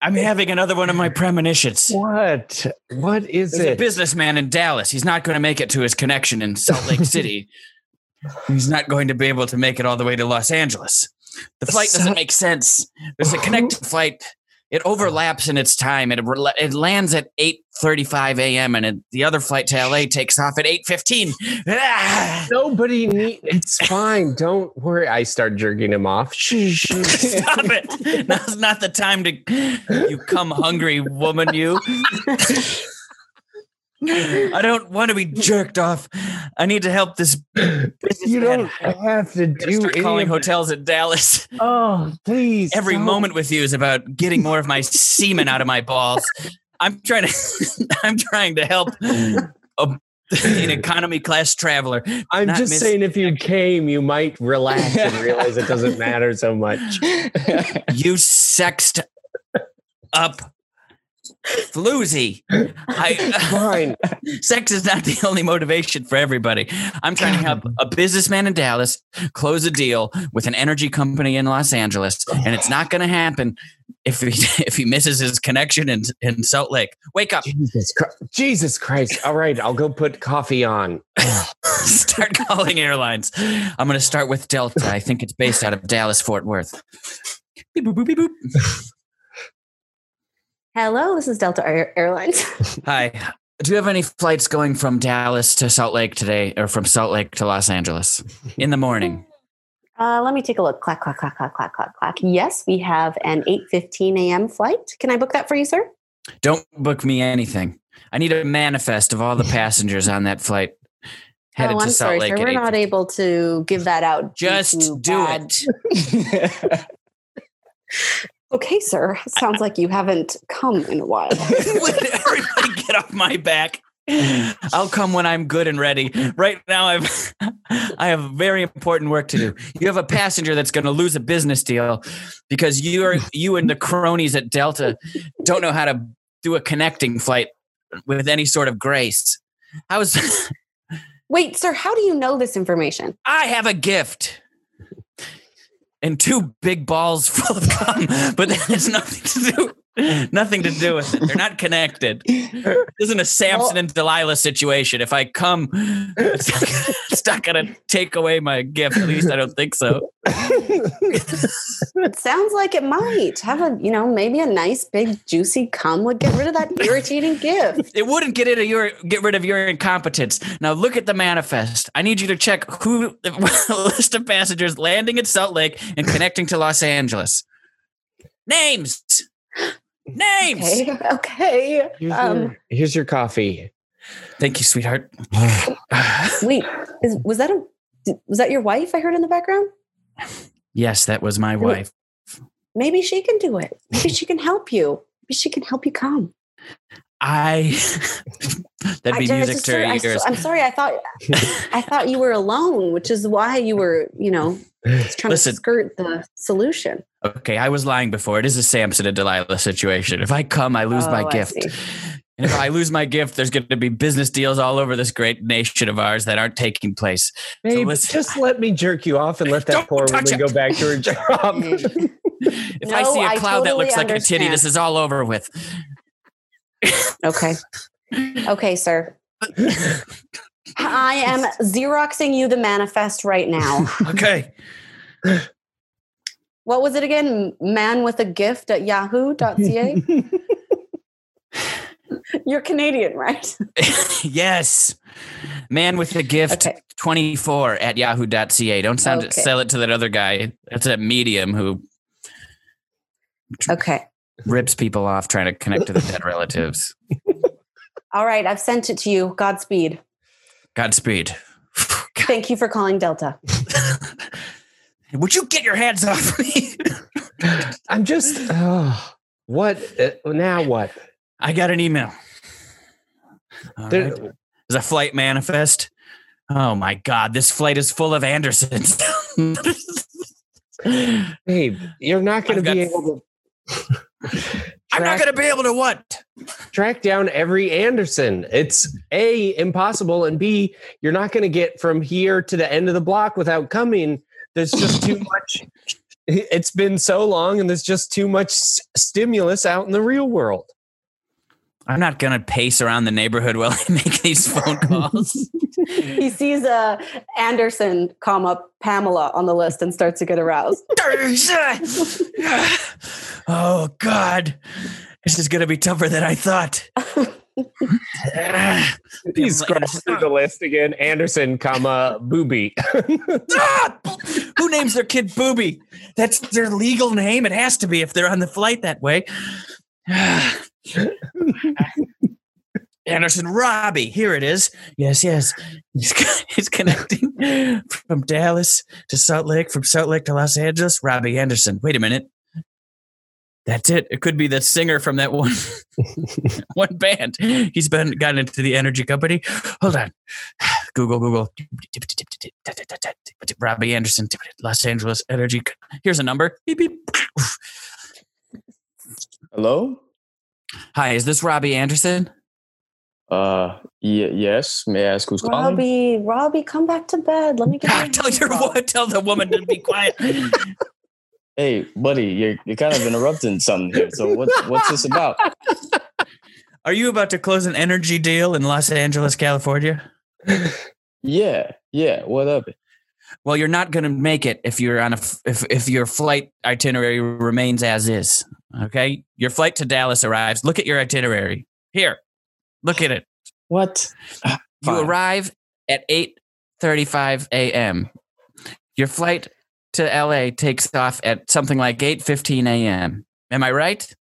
I'm having another one of my premonitions. what? What is There's a businessman in Dallas. He's not going to make it to his connection in Salt Lake City. He's not going to be able to make it all the way to Los Angeles. The flight doesn't make sense. There's a connecting flight. It overlaps in its time. It it lands at 8:35 a.m. and it, the other flight to LA takes off at 8:15. Ah! Nobody need. It's fine. Don't worry. I start jerking him off. Stop it. Now's not the time to you come hungry woman, you. I don't want to be jerked off. I need to help this You don't have to do start any calling hotels in Dallas. Oh, please. Every don't. moment with you is about getting more of my semen out of my balls. I'm trying to I'm trying to help a, an economy class traveler. I'm just miss- saying, if you came, you might relax and realize it doesn't matter so much. You sexed up floozy. I Fine. sex is not the only motivation for everybody. I'm trying to help a businessman in Dallas close a deal with an energy company in Los Angeles, and it's not going to happen if he if he misses his connection in in Salt Lake. Wake up, Jesus Christ. Jesus Christ. All right, I'll go put coffee on. start calling airlines. I'm going to start with Delta. I think it's based out of Dallas Fort Worth. Beep, boop, boop, beep, boop. Hello, this is Delta Air- Airlines. Hi. Do you have any flights going from Dallas to Salt Lake today, or from Salt Lake to Los Angeles in the morning? Uh, let me take a look. Clack, clack, clack, clack, clack, clack, clack. Yes, we have an 8.15 a.m. flight. Can I book that for you, sir? Don't book me anything. I need a manifest of all the passengers on that flight headed oh, to I'm Salt sorry, Lake. sir. at We're not able to give that out. Just do bad- it. Okay, sir. Sounds like you haven't come in a while. Everybody get off my back. I'll come when I'm good and ready. Right now, I've I have very important work to do. You have a passenger that's going to lose a business deal because you are you and the cronies at Delta don't know how to do a connecting flight with any sort of grace. How's Wait, sir, how do you know this information? I have a gift and two big balls full of cum, but that has nothing to do nothing to do with it. They're not connected. This isn't a Samson and Delilah situation. If I come, it's not, not gonna take away my gift. At least I don't think so. It sounds like it might have a, you know, maybe a nice big juicy cum would get rid of that irritating gift. It wouldn't get rid of your get rid of your incompetence. Now look at the manifest. I need you to check who the list of passengers landing at Salt Lake and connecting to Los Angeles. Names. Names. Okay, okay. Here's, Um, your, here's your coffee. Thank you, sweetheart. wait, is, was that a was that your wife I heard in the background? yes, that was my wife. Maybe she can do it. Maybe she can help you. Maybe she can help you come. I that'd I be just- music to sir, your I, ears. am sorry. I thought I thought you were alone, which is why you were, you know, trying Listen. to skirt the solution. Okay, I was lying before. It is a Samson and Delilah situation. If I come, I lose my Oh, I gift. see. And if I lose my gift, there's going to be business deals all over this great nation of ours that aren't taking place. Babe, listen- just let me jerk you off and let that poor woman it. go back to her job. If I see a cloud that totally looks like a titty, this is all over with. Okay. Okay, sir. I am Xeroxing you the manifest right now. Okay. What was it again? Man with a gift at yahoo.ca? You're Canadian, right? yes. Man with a gift Okay. 24 at yahoo.ca. Don't sound Okay. sell it to that other guy. That's a medium who Okay. rips people off trying to connect to the dead relatives. All right. I've sent it to you. Godspeed. Godspeed. Thank you for calling Delta. Would you get your hands off me? I'm just, oh, what? Uh, now what? I got an email. All There- right. There's a flight manifest. Oh my God, this flight is full of Andersons. Babe, you're not going to be able to. I'm not going to be able to what? track down every Anderson. It's A, impossible, and B, you're not going to get from here to the end of the block without coming. There's just too much. It's been so long, and there's just too much s- stimulus out in the real world. I'm not going to pace around the neighborhood while I make these phone calls. He sees uh, Anderson, comma, Pamela on the list and starts to get aroused. Oh God, this is going to be tougher than I thought. He scrolls through the list again. Anderson, comma, booby. Ah! Who names their kid Booby? That's their legal name. It has to be if they're on the flight that way. Anderson Robbie. Here it is. Yes, yes. He's, he's connecting from Dallas to Salt Lake, from Salt Lake to Los Angeles. Robbie Anderson. Wait a minute. That's it. It could be the singer from that one one band. He's been gotten into the energy company. Hold on. Google, Google. Robbie Anderson, Los Angeles Energy. Here's a number. Beep, beep. Hello? Hi, is this Robbie Anderson? Uh, y- yes. May I ask who's calling? Robbie, Robbie, come back to bed. Let me get my tell your hands off. wo- tell the woman to be quiet. Hey, buddy, you're you're kind of interrupting something here. So what's what's this about? Are you about to close an energy deal in Los Angeles, California? Yeah, yeah. What up? Well, you're not going to make it if you're on a if if your flight itinerary remains as is. Okay, your flight to Dallas arrives. Look at your itinerary here. Look at it. What? You Fine. arrive at 8:35 a.m. Your flight to LA takes off at something like 8:15 a.m. Am I right?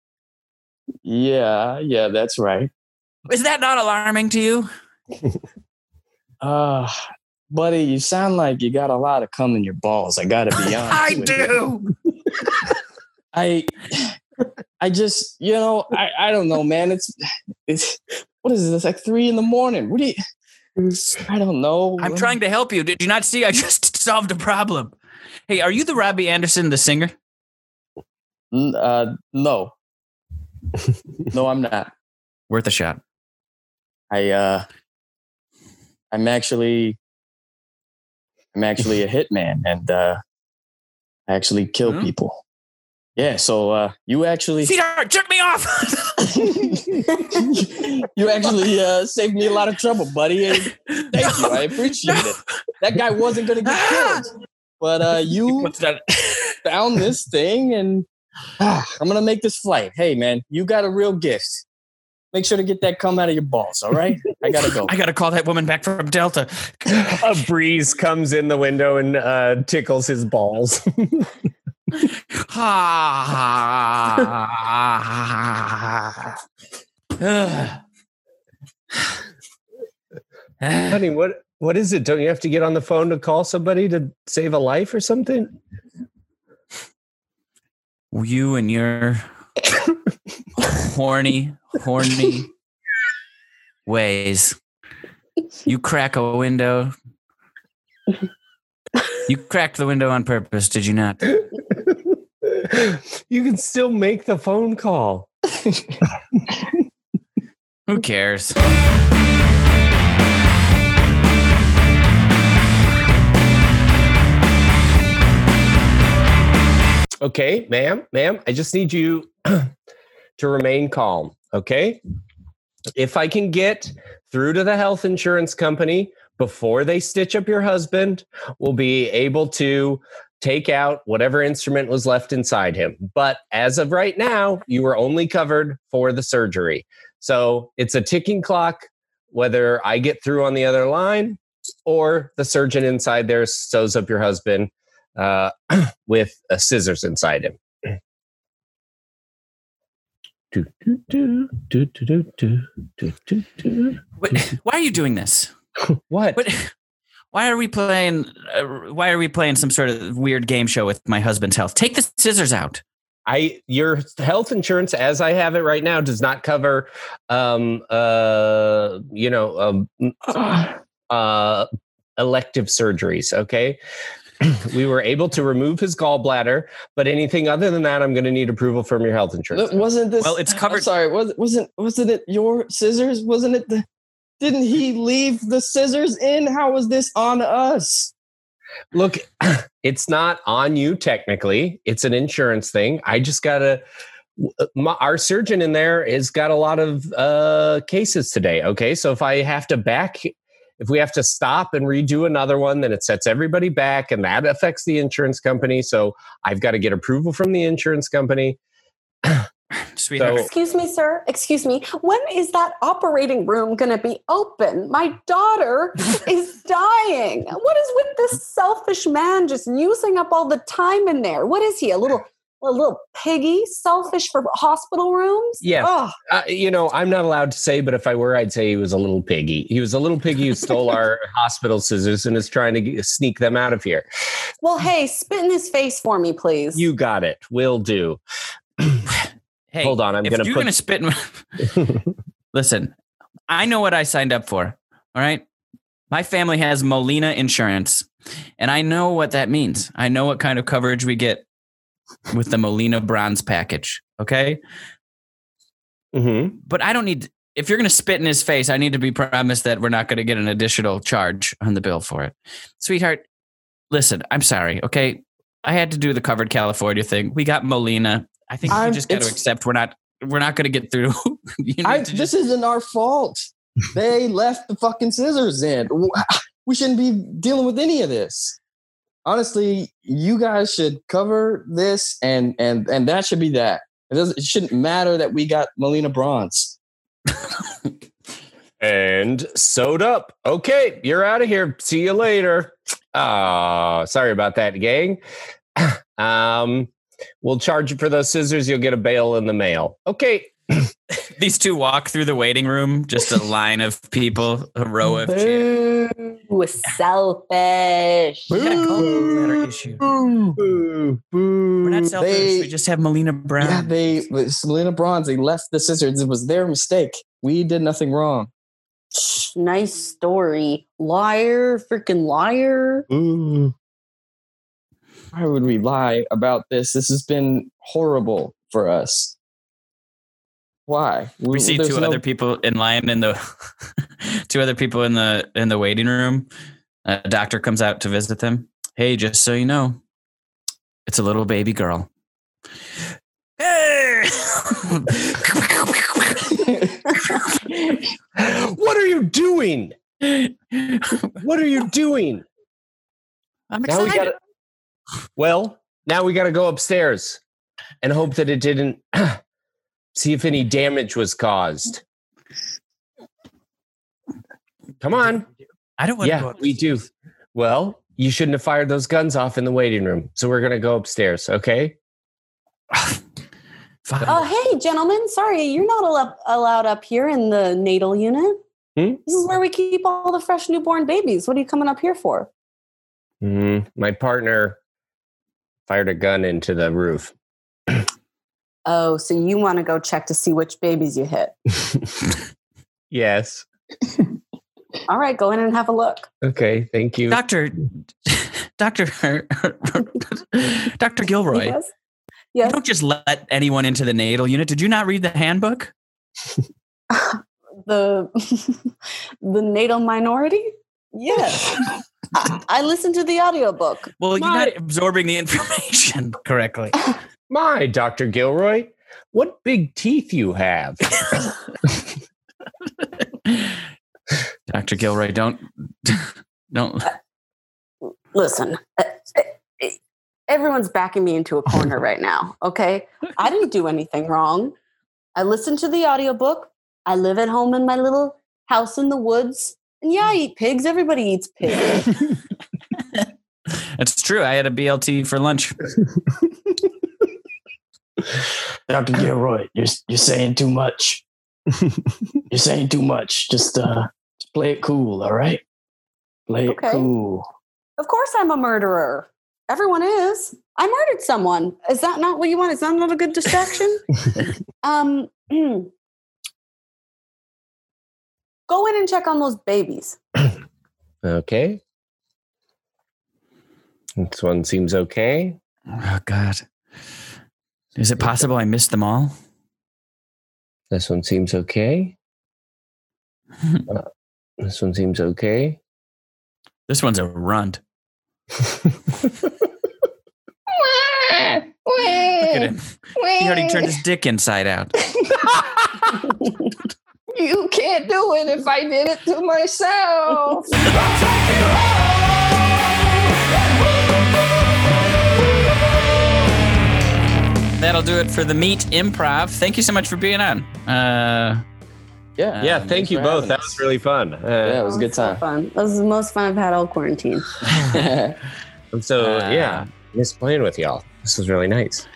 Yeah, yeah, that's right. Is that not alarming to you? Uh, buddy, you sound like you got a lot of cum in your balls. I gotta be honest. I do. I I just you know I I don't know man it's it's what is this like three in the morning what do you I don't know I'm trying to help you. Did you not see I just solved a problem? Hey, are you the Robbie Anderson, the singer? N- uh no no I'm not Worth a shot. I uh I'm actually I'm actually a hitman and uh I actually kill Huh? people yeah so uh you actually Sweetheart, jerk me off. you actually uh saved me a lot of trouble buddy and thank you I appreciate it that guy wasn't gonna get killed but uh you What's that? found this thing and ah, I'm gonna make this flight. Hey man, you got a real gift. Make sure to get that cum out of your balls, all right? I gotta go. I gotta call that woman back from Delta. a breeze comes in the window and uh, tickles his balls. Ha. Honey, what what is it? Don't you have to get on the phone to call somebody to save a life or something? you and your horny, horny ways. You crack a window. You cracked the window on purpose, did you not? you can still make the phone call. Who cares? Okay, ma'am, ma'am, I just need you to remain calm. Okay. If I can get through to the health insurance company before they stitch up your husband, we'll be able to take out whatever instrument was left inside him. But as of right now, you are only covered for the surgery. So it's a ticking clock, whether I get through on the other line or the surgeon inside there sews up your husband uh, with a scissors inside him. Why are you doing this? what? what? Why are we playing? Uh, why are we playing some sort of weird game show with my husband's health? Take the scissors out. I your health insurance, as I have it right now, does not cover, um, uh, you know, um, uh, elective surgeries. Okay, we were able to remove his gallbladder, but anything other than that I'm going to need approval from your health insurance. Look, wasn't this? Well, it's I'm covered- sorry, was wasn't wasn't it your scissors? Wasn't it the? Didn't he leave the scissors in? How was this on us? Look, it's not on you technically. It's an insurance thing. I just got to my, our surgeon in there has got a lot of uh, cases today. Okay, so if I have to back, if we have to stop and redo another one, then it sets everybody back, and that affects the insurance company. So I've got to get approval from the insurance company. Sweetheart, So- Excuse me, sir. Excuse me. When is that operating room going to be open? My daughter is dying. What is with this selfish man just using up all the time in there? What is he? A little a little piggy, selfish for hospital rooms? Yeah. Oh, Uh, you know, I'm not allowed to say, but if I were, I'd say he was a little piggy. He was a little piggy who stole our hospital scissors and is trying to sneak them out of here. well, hey, spit in his face for me, please. You got it. Will do. hey, Hold on, I'm gonna you're put- gonna spit. In my, listen, I know what I signed up for. All right, my family has Molina insurance, and I know what that means. I know what kind of coverage we get with the Molina Bronze package. Okay, hmm but I don't need. If you're gonna spit in his face, I need to be promised that we're not gonna get an additional charge on the bill for it, sweetheart. Listen, I'm sorry. Okay, I had to do the covered California thing. We got Molina. I think I'm- you just got to accept we're not we're not going to get through. I, to this isn't our fault. They left the fucking scissors in. We shouldn't be dealing with any of this. Honestly, you guys should cover this, and and and that should be that. It doesn't. It shouldn't matter that we got Molina Bronze. And sewed up. Okay, you're out of here. See you later. Oh, sorry about that, gang. Um, we'll charge you for those scissors. You'll get a bail in the mail. Okay. these two walk through the waiting room, just a line of people, a row of chairs. Boo, selfish. We got a gallbladder issue. Boo, boo. We're not selfish. They- we just have Melina Brown. Yeah, they it's Molina Bronze. They left the scissors. It was their mistake. We did nothing wrong. Shh, Nice story. Liar, freaking liar. Boo. Why would we lie about this? This has been horrible for us. Why? we see two no- other people in line in the two other people in the in the waiting room. A doctor comes out to visit them. Hey, just so you know, it's a little baby girl. Hey! what are you doing? What are you doing? I'm Now we excited. got to Well, now we got to go upstairs and hope that it didn't see if any damage was caused. Come on. I don't want to Yeah, go we do. Well, you shouldn't have fired those guns off in the waiting room. So we're going to go upstairs, okay? Fine. Oh, hey, gentlemen. Sorry, you're not al- allowed up here in the natal unit. Hmm? This is where we keep all the fresh newborn babies. What are you coming up here for? Mm, my partner fired a gun into the roof. Oh, so you want to go check to see which babies you hit. yes. All right, go in and have a look. Okay, thank you. Doctor, Doctor, Doctor Gilroy. Yes. You don't just let anyone into the natal unit. Did you not read the handbook? the the NATO minority? Yes. I, I listened to the audiobook. Well, you're My- not absorbing the information correctly. My Dr. Gilroy, what big teeth you have. Dr. Gilroy, don't don't Listen, uh, uh, everyone's backing me into a corner right now, okay? I didn't do anything wrong. I listened to the audiobook. I live at home in my little house in the woods. And yeah, I eat pigs. Everybody eats pigs. It's true. I had a BLT for lunch. Dr. Gilroy, you're you're saying too much. you're saying too much. Just uh just play it cool, all right? Play it Okay. cool. Of course, I'm a murderer. Everyone is. I murdered someone. Is that not what you want? Is that not a good distraction? um, go in and check on those babies. Okay. This one seems okay. Oh God. Is it possible I missed them all? This one seems okay. Uh, this one seems okay. This one's a runt. Look at him. He already turned his dick inside out. You can't do it if I did it to myself. That'll do it for the Meat Improv. Thank you so much for being on. Uh, yeah. yeah, Um, thank you both. That was really fun. Yeah, it Uh, was a good so time. fun. That was the most fun I've had all quarantine. and so, Uh, yeah, miss playing with y'all. This was really nice.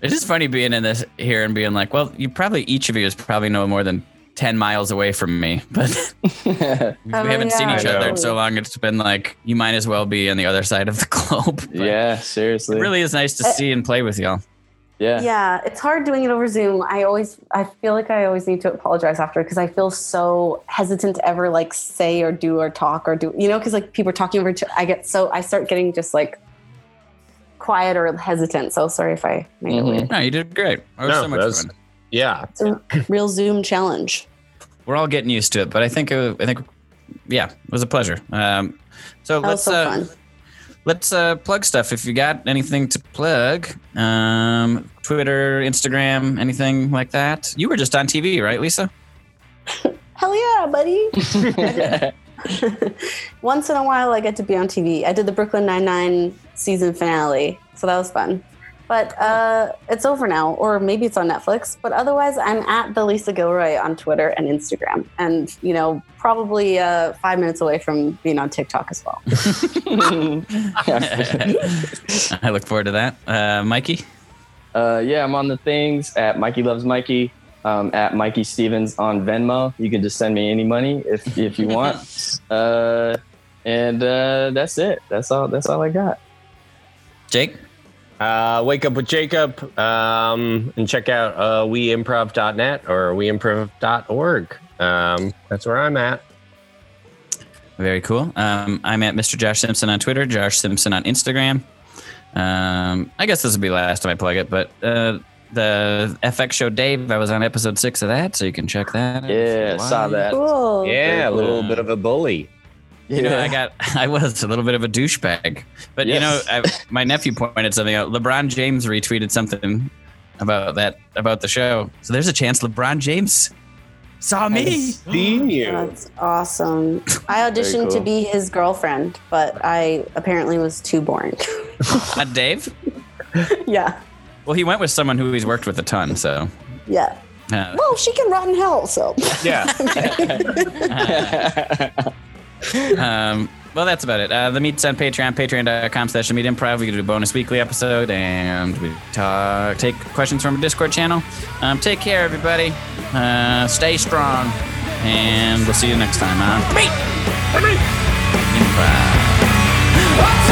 it is funny being in this here and being like, well, you probably each of you is probably no more than ten miles away from me, but we Oh, haven't seen yeah, each other in so long. It's been like you might as well be on the other side of the globe. But yeah, it seriously. really is nice to Uh, see and play with y'all. Yeah. Yeah, it's hard doing it over Zoom. I always, I feel like I always need to apologize after because I feel so hesitant to ever like say or do or talk or do, you know, because like people are talking over each I get so, I start getting just like quiet or hesitant. So sorry if I made it Mhm. weird. No, you did great. It was No, so much was- fun. Yeah. It's a real Zoom challenge. We're all getting used to it, but I think it, I think yeah, it was a pleasure. Um, so That let's so uh, fun. Let's uh, plug stuff. If you got anything to plug, um, Twitter, Instagram, anything like that. You were just on TV, right, Lisa? Hell yeah, buddy. Once in a while, I get to be on TV. I did the Brooklyn Nine-Nine season finale, so that was fun. But uh, it's over now, or maybe it's on Netflix. But otherwise, I'm at the Lisa Gilroy on Twitter and Instagram, and you know, probably uh, five minutes away from being on TikTok as well. I look forward to that. Uh, Mikey, Uh, yeah, I'm on the things at Mikey Loves Mikey, um, at Mikey Stephens on Venmo. You can just send me any money if if you want. uh, and uh, that's it. That's all. That's all I got. Jake, Uh, wake up with Jacob um, and check out uh, weimprov.net or weimprov.org. Um, that's where I'm at. very cool. Um, I'm at Mr. Josh Simpson on Twitter, Josh Simpson on Instagram. Um, I guess this will be the last time I plug it, but uh, the FX show Dave, I was on episode six of that, so you can check that. out Yeah, saw that. Cool. Yeah, a cool. little bit of a bully. You know, I got, I was a little bit of a douchebag, but you know, I, my nephew pointed something out. LeBron James retweeted something about that about the show, so there's a chance LeBron James saw me. Seen you. That's awesome. I auditioned to be his girlfriend, but I apparently was too boring. Not Dave. yeah, Well, he went with someone who he's worked with a ton, so. yeah. Uh, Well, she can rot in hell, so. Yeah. Um, well, that's about it. Uh, the meat's on Patreon, patreon.com slash the meat improv. We do a bonus weekly episode and we talk, take questions from a Discord channel. Um, take care, everybody. Uh, stay strong. And we'll see you next time on Meat Improv.